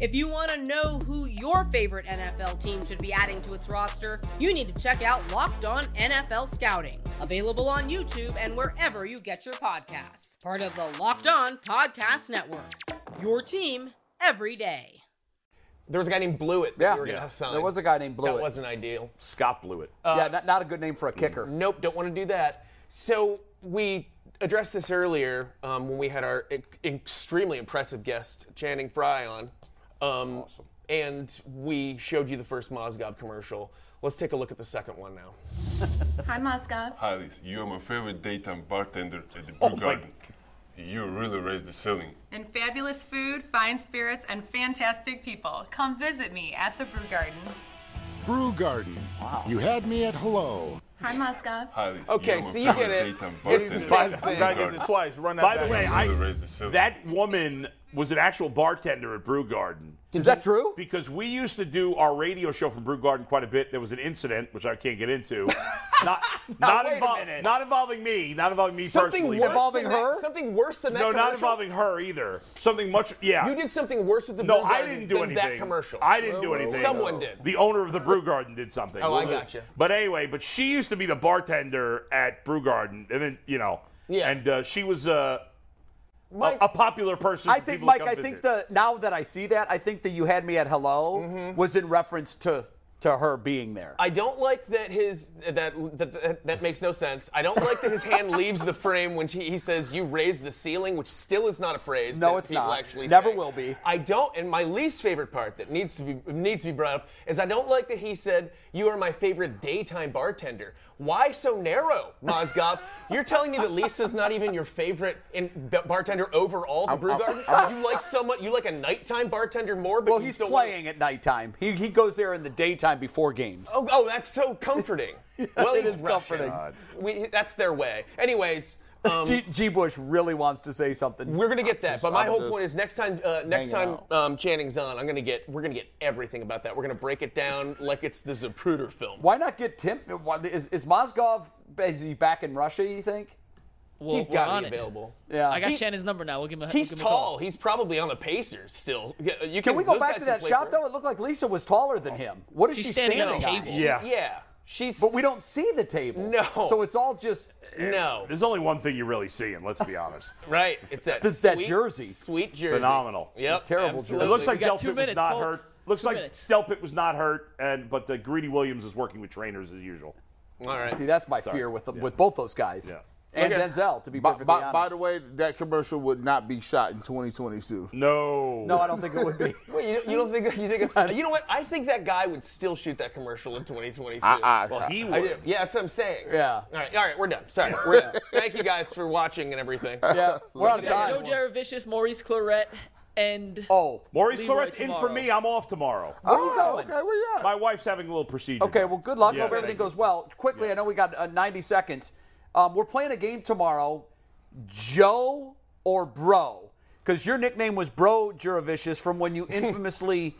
F: If you want to know who your favorite NFL team should be adding to its roster, you need to check out Locked On NFL Scouting, available on YouTube and wherever you get your podcasts. Part of the Locked On Podcast Network. Your team every day.
C: There was a guy named Blewett that
A: Yeah.
C: we were going to
A: Yeah.
C: have signed.
A: There was a guy named Blewett.
C: That wasn't ideal.
D: Scott blew it.
A: yeah, not, not a good name for a kicker.
C: Nope, don't want to do that. So we addressed this earlier um, when we had our e- extremely impressive guest Channing Frye on. Um,
D: Awesome.
C: And we showed you the first Mozgov commercial. Let's take a look at the second one now. [laughs]
J: Hi, Mozgov.
H: Hi, Lisa. You are my favorite daytime bartender at the
D: Oh
H: Brew
D: my
H: Garden. You really raised the ceiling.
J: And fabulous food, fine spirits, and fantastic people. Come visit me at the Brew Garden.
K: Brew Garden. Wow. You had me at hello.
J: Hi, Mozgov.
H: Hi, Lisa.
C: Okay,
H: you
C: so you get it. It's the same thing.
H: Brew
E: Gotta get
H: Garden.
E: it twice. Run that
D: By
E: back.
D: the way,
H: You
D: I,
H: really raised the
D: that woman was an actual bartender at Brew Garden.
A: Is that true?
D: Because we used to do our radio show from Brew Garden quite a bit. There was an incident which I can't get into, not [laughs] not,
A: wait
D: invol- not involving me, not involving me
C: Something
D: personally.
C: worse
A: Involving
C: than that-
A: her?
C: something worse than that.
D: no, not involving her either. Something much. Yeah.
C: You did something worse with the
D: no,
C: Brew
D: I didn't do
C: than
D: anything.
C: That commercial.
D: I didn't do anything.
C: Someone did.
D: The owner of the Brew Garden did something.
C: Oh, I gotcha.
D: But anyway, but she used to be the bartender at Brew Garden, and then you know,
C: Yeah.
D: and uh, she was uh,
C: Mike-
D: a, a popular person.
A: I think, Mike. I
D: visit.
A: think the now that I see that, I think that you had me at hello
C: Mm-hmm.
A: was in reference to to her being there.
C: I don't like that his that, that that that makes no sense. I don't like that his hand [laughs] leaves the frame when he, he says "you raised the ceiling," which still is not a phrase.
A: No,
C: that
A: it's
C: people
A: not.
C: Actually,
A: Never
C: say.
A: will be.
C: I don't. And my least favorite part that needs to be needs to be brought up is I don't like that he said, "You are my favorite daytime bartender." Why so narrow, Mozgov? You're telling me that Lisa's not even your favorite in, b- bartender overall, the Brew Garden? you like someone you like a nighttime bartender more, but
A: well,
C: you
A: he's
C: still
A: playing at nighttime. He he goes there in the daytime before games.
C: Oh, oh, that's so comforting. [laughs] well,
A: it
C: he's
A: is
C: Russian.
A: comforting.
C: We, that's their way. Anyways, um,
A: G, G. Bush really wants to say something.
C: we're gonna get that. But my whole point is next time, uh, next time um, Channing's on, I'm gonna get, we're gonna get everything about that. We're gonna break it down like it's the Zapruder film.
A: Why not get Tim? Is, is Mozgov is he back in Russia? You think?
I: Well,
C: He's
I: we're
C: got
I: on
C: to be available.
A: Yeah.
I: I got
C: He-
I: Shannon's number now. We'll give him a
C: He's
I: we'll give him a call.
C: tall. He's probably on the Pacers still. Yeah, You
A: Can we go back to that shot though? It looked like Lisa was taller than him. What is
I: She's
A: she
I: standing
A: standing,
I: at a
A: on?
I: table.
D: Yeah.
C: Yeah, she's.
A: But we don't see the table.
C: No.
A: So it's all just.
C: No.
D: There's only one thing you're really seeing. Let's be honest. [laughs]
C: Right. It's that.
A: It's that
C: sweet,
A: jersey.
C: Sweet jersey.
D: Phenomenal.
C: Yep.
A: Terrible jersey.
C: absolutely.
D: It looks like
I: We got
D: Delpit
I: two
D: was
I: minutes,
D: not
I: Paul.
D: hurt. Looks
I: Two
D: like
I: minutes.
D: Delpit was not hurt, and but the Greedy Williams is working with trainers as usual.
C: All right.
A: See, that's my
D: Sorry.
A: fear with the,
D: Yeah.
A: with both those guys.
D: Yeah.
A: And
C: Okay.
A: Denzel, to be
E: By,
A: perfectly
E: by,
A: honest.
E: by the way, that commercial would not be shot in 2022.
D: No.
A: no, I don't think it would be. [laughs]
C: Wait, you, you don't think you think it's, [laughs] you know what? I think that guy would still shoot that commercial in 2022.
E: Uh-uh.
D: Well, he
C: I
D: would.
C: do. Yeah, that's what I'm saying.
A: Yeah.
C: All right, all right, we're done. Sorry. [laughs] We're done. Thank you guys for watching and everything.
A: Yeah, we're out of
I: We got
A: time.
I: Joe Jurevicius, Maurice Clarett, and
A: Oh,
D: Maurice
I: Leroy
D: Clarett's in for me. I'm off tomorrow.
A: where are you going?
E: Okay, where you at?
D: My wife's having a little procedure.
A: Okay, well, good luck.
D: Yeah,
A: Hope everything
D: you.
A: goes well. Quickly, I know we got uh, 90 seconds. Um, we're playing a game tomorrow, Joe or Bro, because your nickname was Bro Jurevicius from when you [laughs] infamously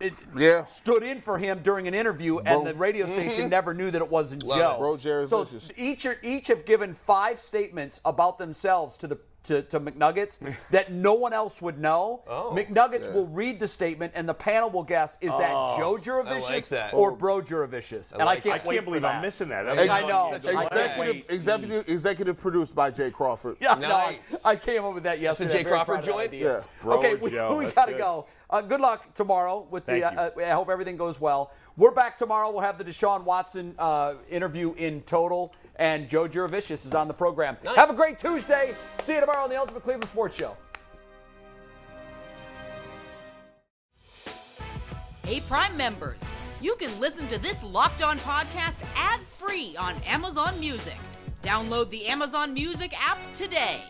A: it,
E: Yeah.
A: stood in for him during an interview, and the radio [laughs] station never knew that it wasn't Joe.
E: it. Bro
A: so each are, each have given five statements about themselves to the to, to McNuggets [laughs] that no one else would know.
C: Oh.
A: McNuggets will read the statement, and the panel will guess: is that Joe Jurevicius
C: like
A: or Bro Jurevicius? and I
C: like
A: can't
D: I can't believe
A: for
D: I'm missing that.
C: Ex-
A: I know.
C: Such a
A: I
C: good
A: can't
C: play.
A: wait.
E: Executive, executive, executive produced by Jay Crawford.
A: Yeah, no, I-
C: Nice.
A: I, came up with that
C: a
A: yesterday.
C: Jay
A: I'm very
C: Crawford
A: proud of
C: joint?
E: Yeah.
D: Bro
A: okay,
D: or [laughs]
A: we, we got to go. Uh, good luck tomorrow with the.
D: Thank
A: Uh, uh, I hope everything goes well. We're back tomorrow. We'll have the Deshaun Watson uh, interview in total, and Joe Jurevicius is on the program.
C: Nice.
A: Have a great Tuesday. See you tomorrow on the Ultimate Cleveland Sports Show.
F: Hey, Prime members, you can listen to this Locked On podcast ad free on Amazon Music. Download the Amazon Music app today.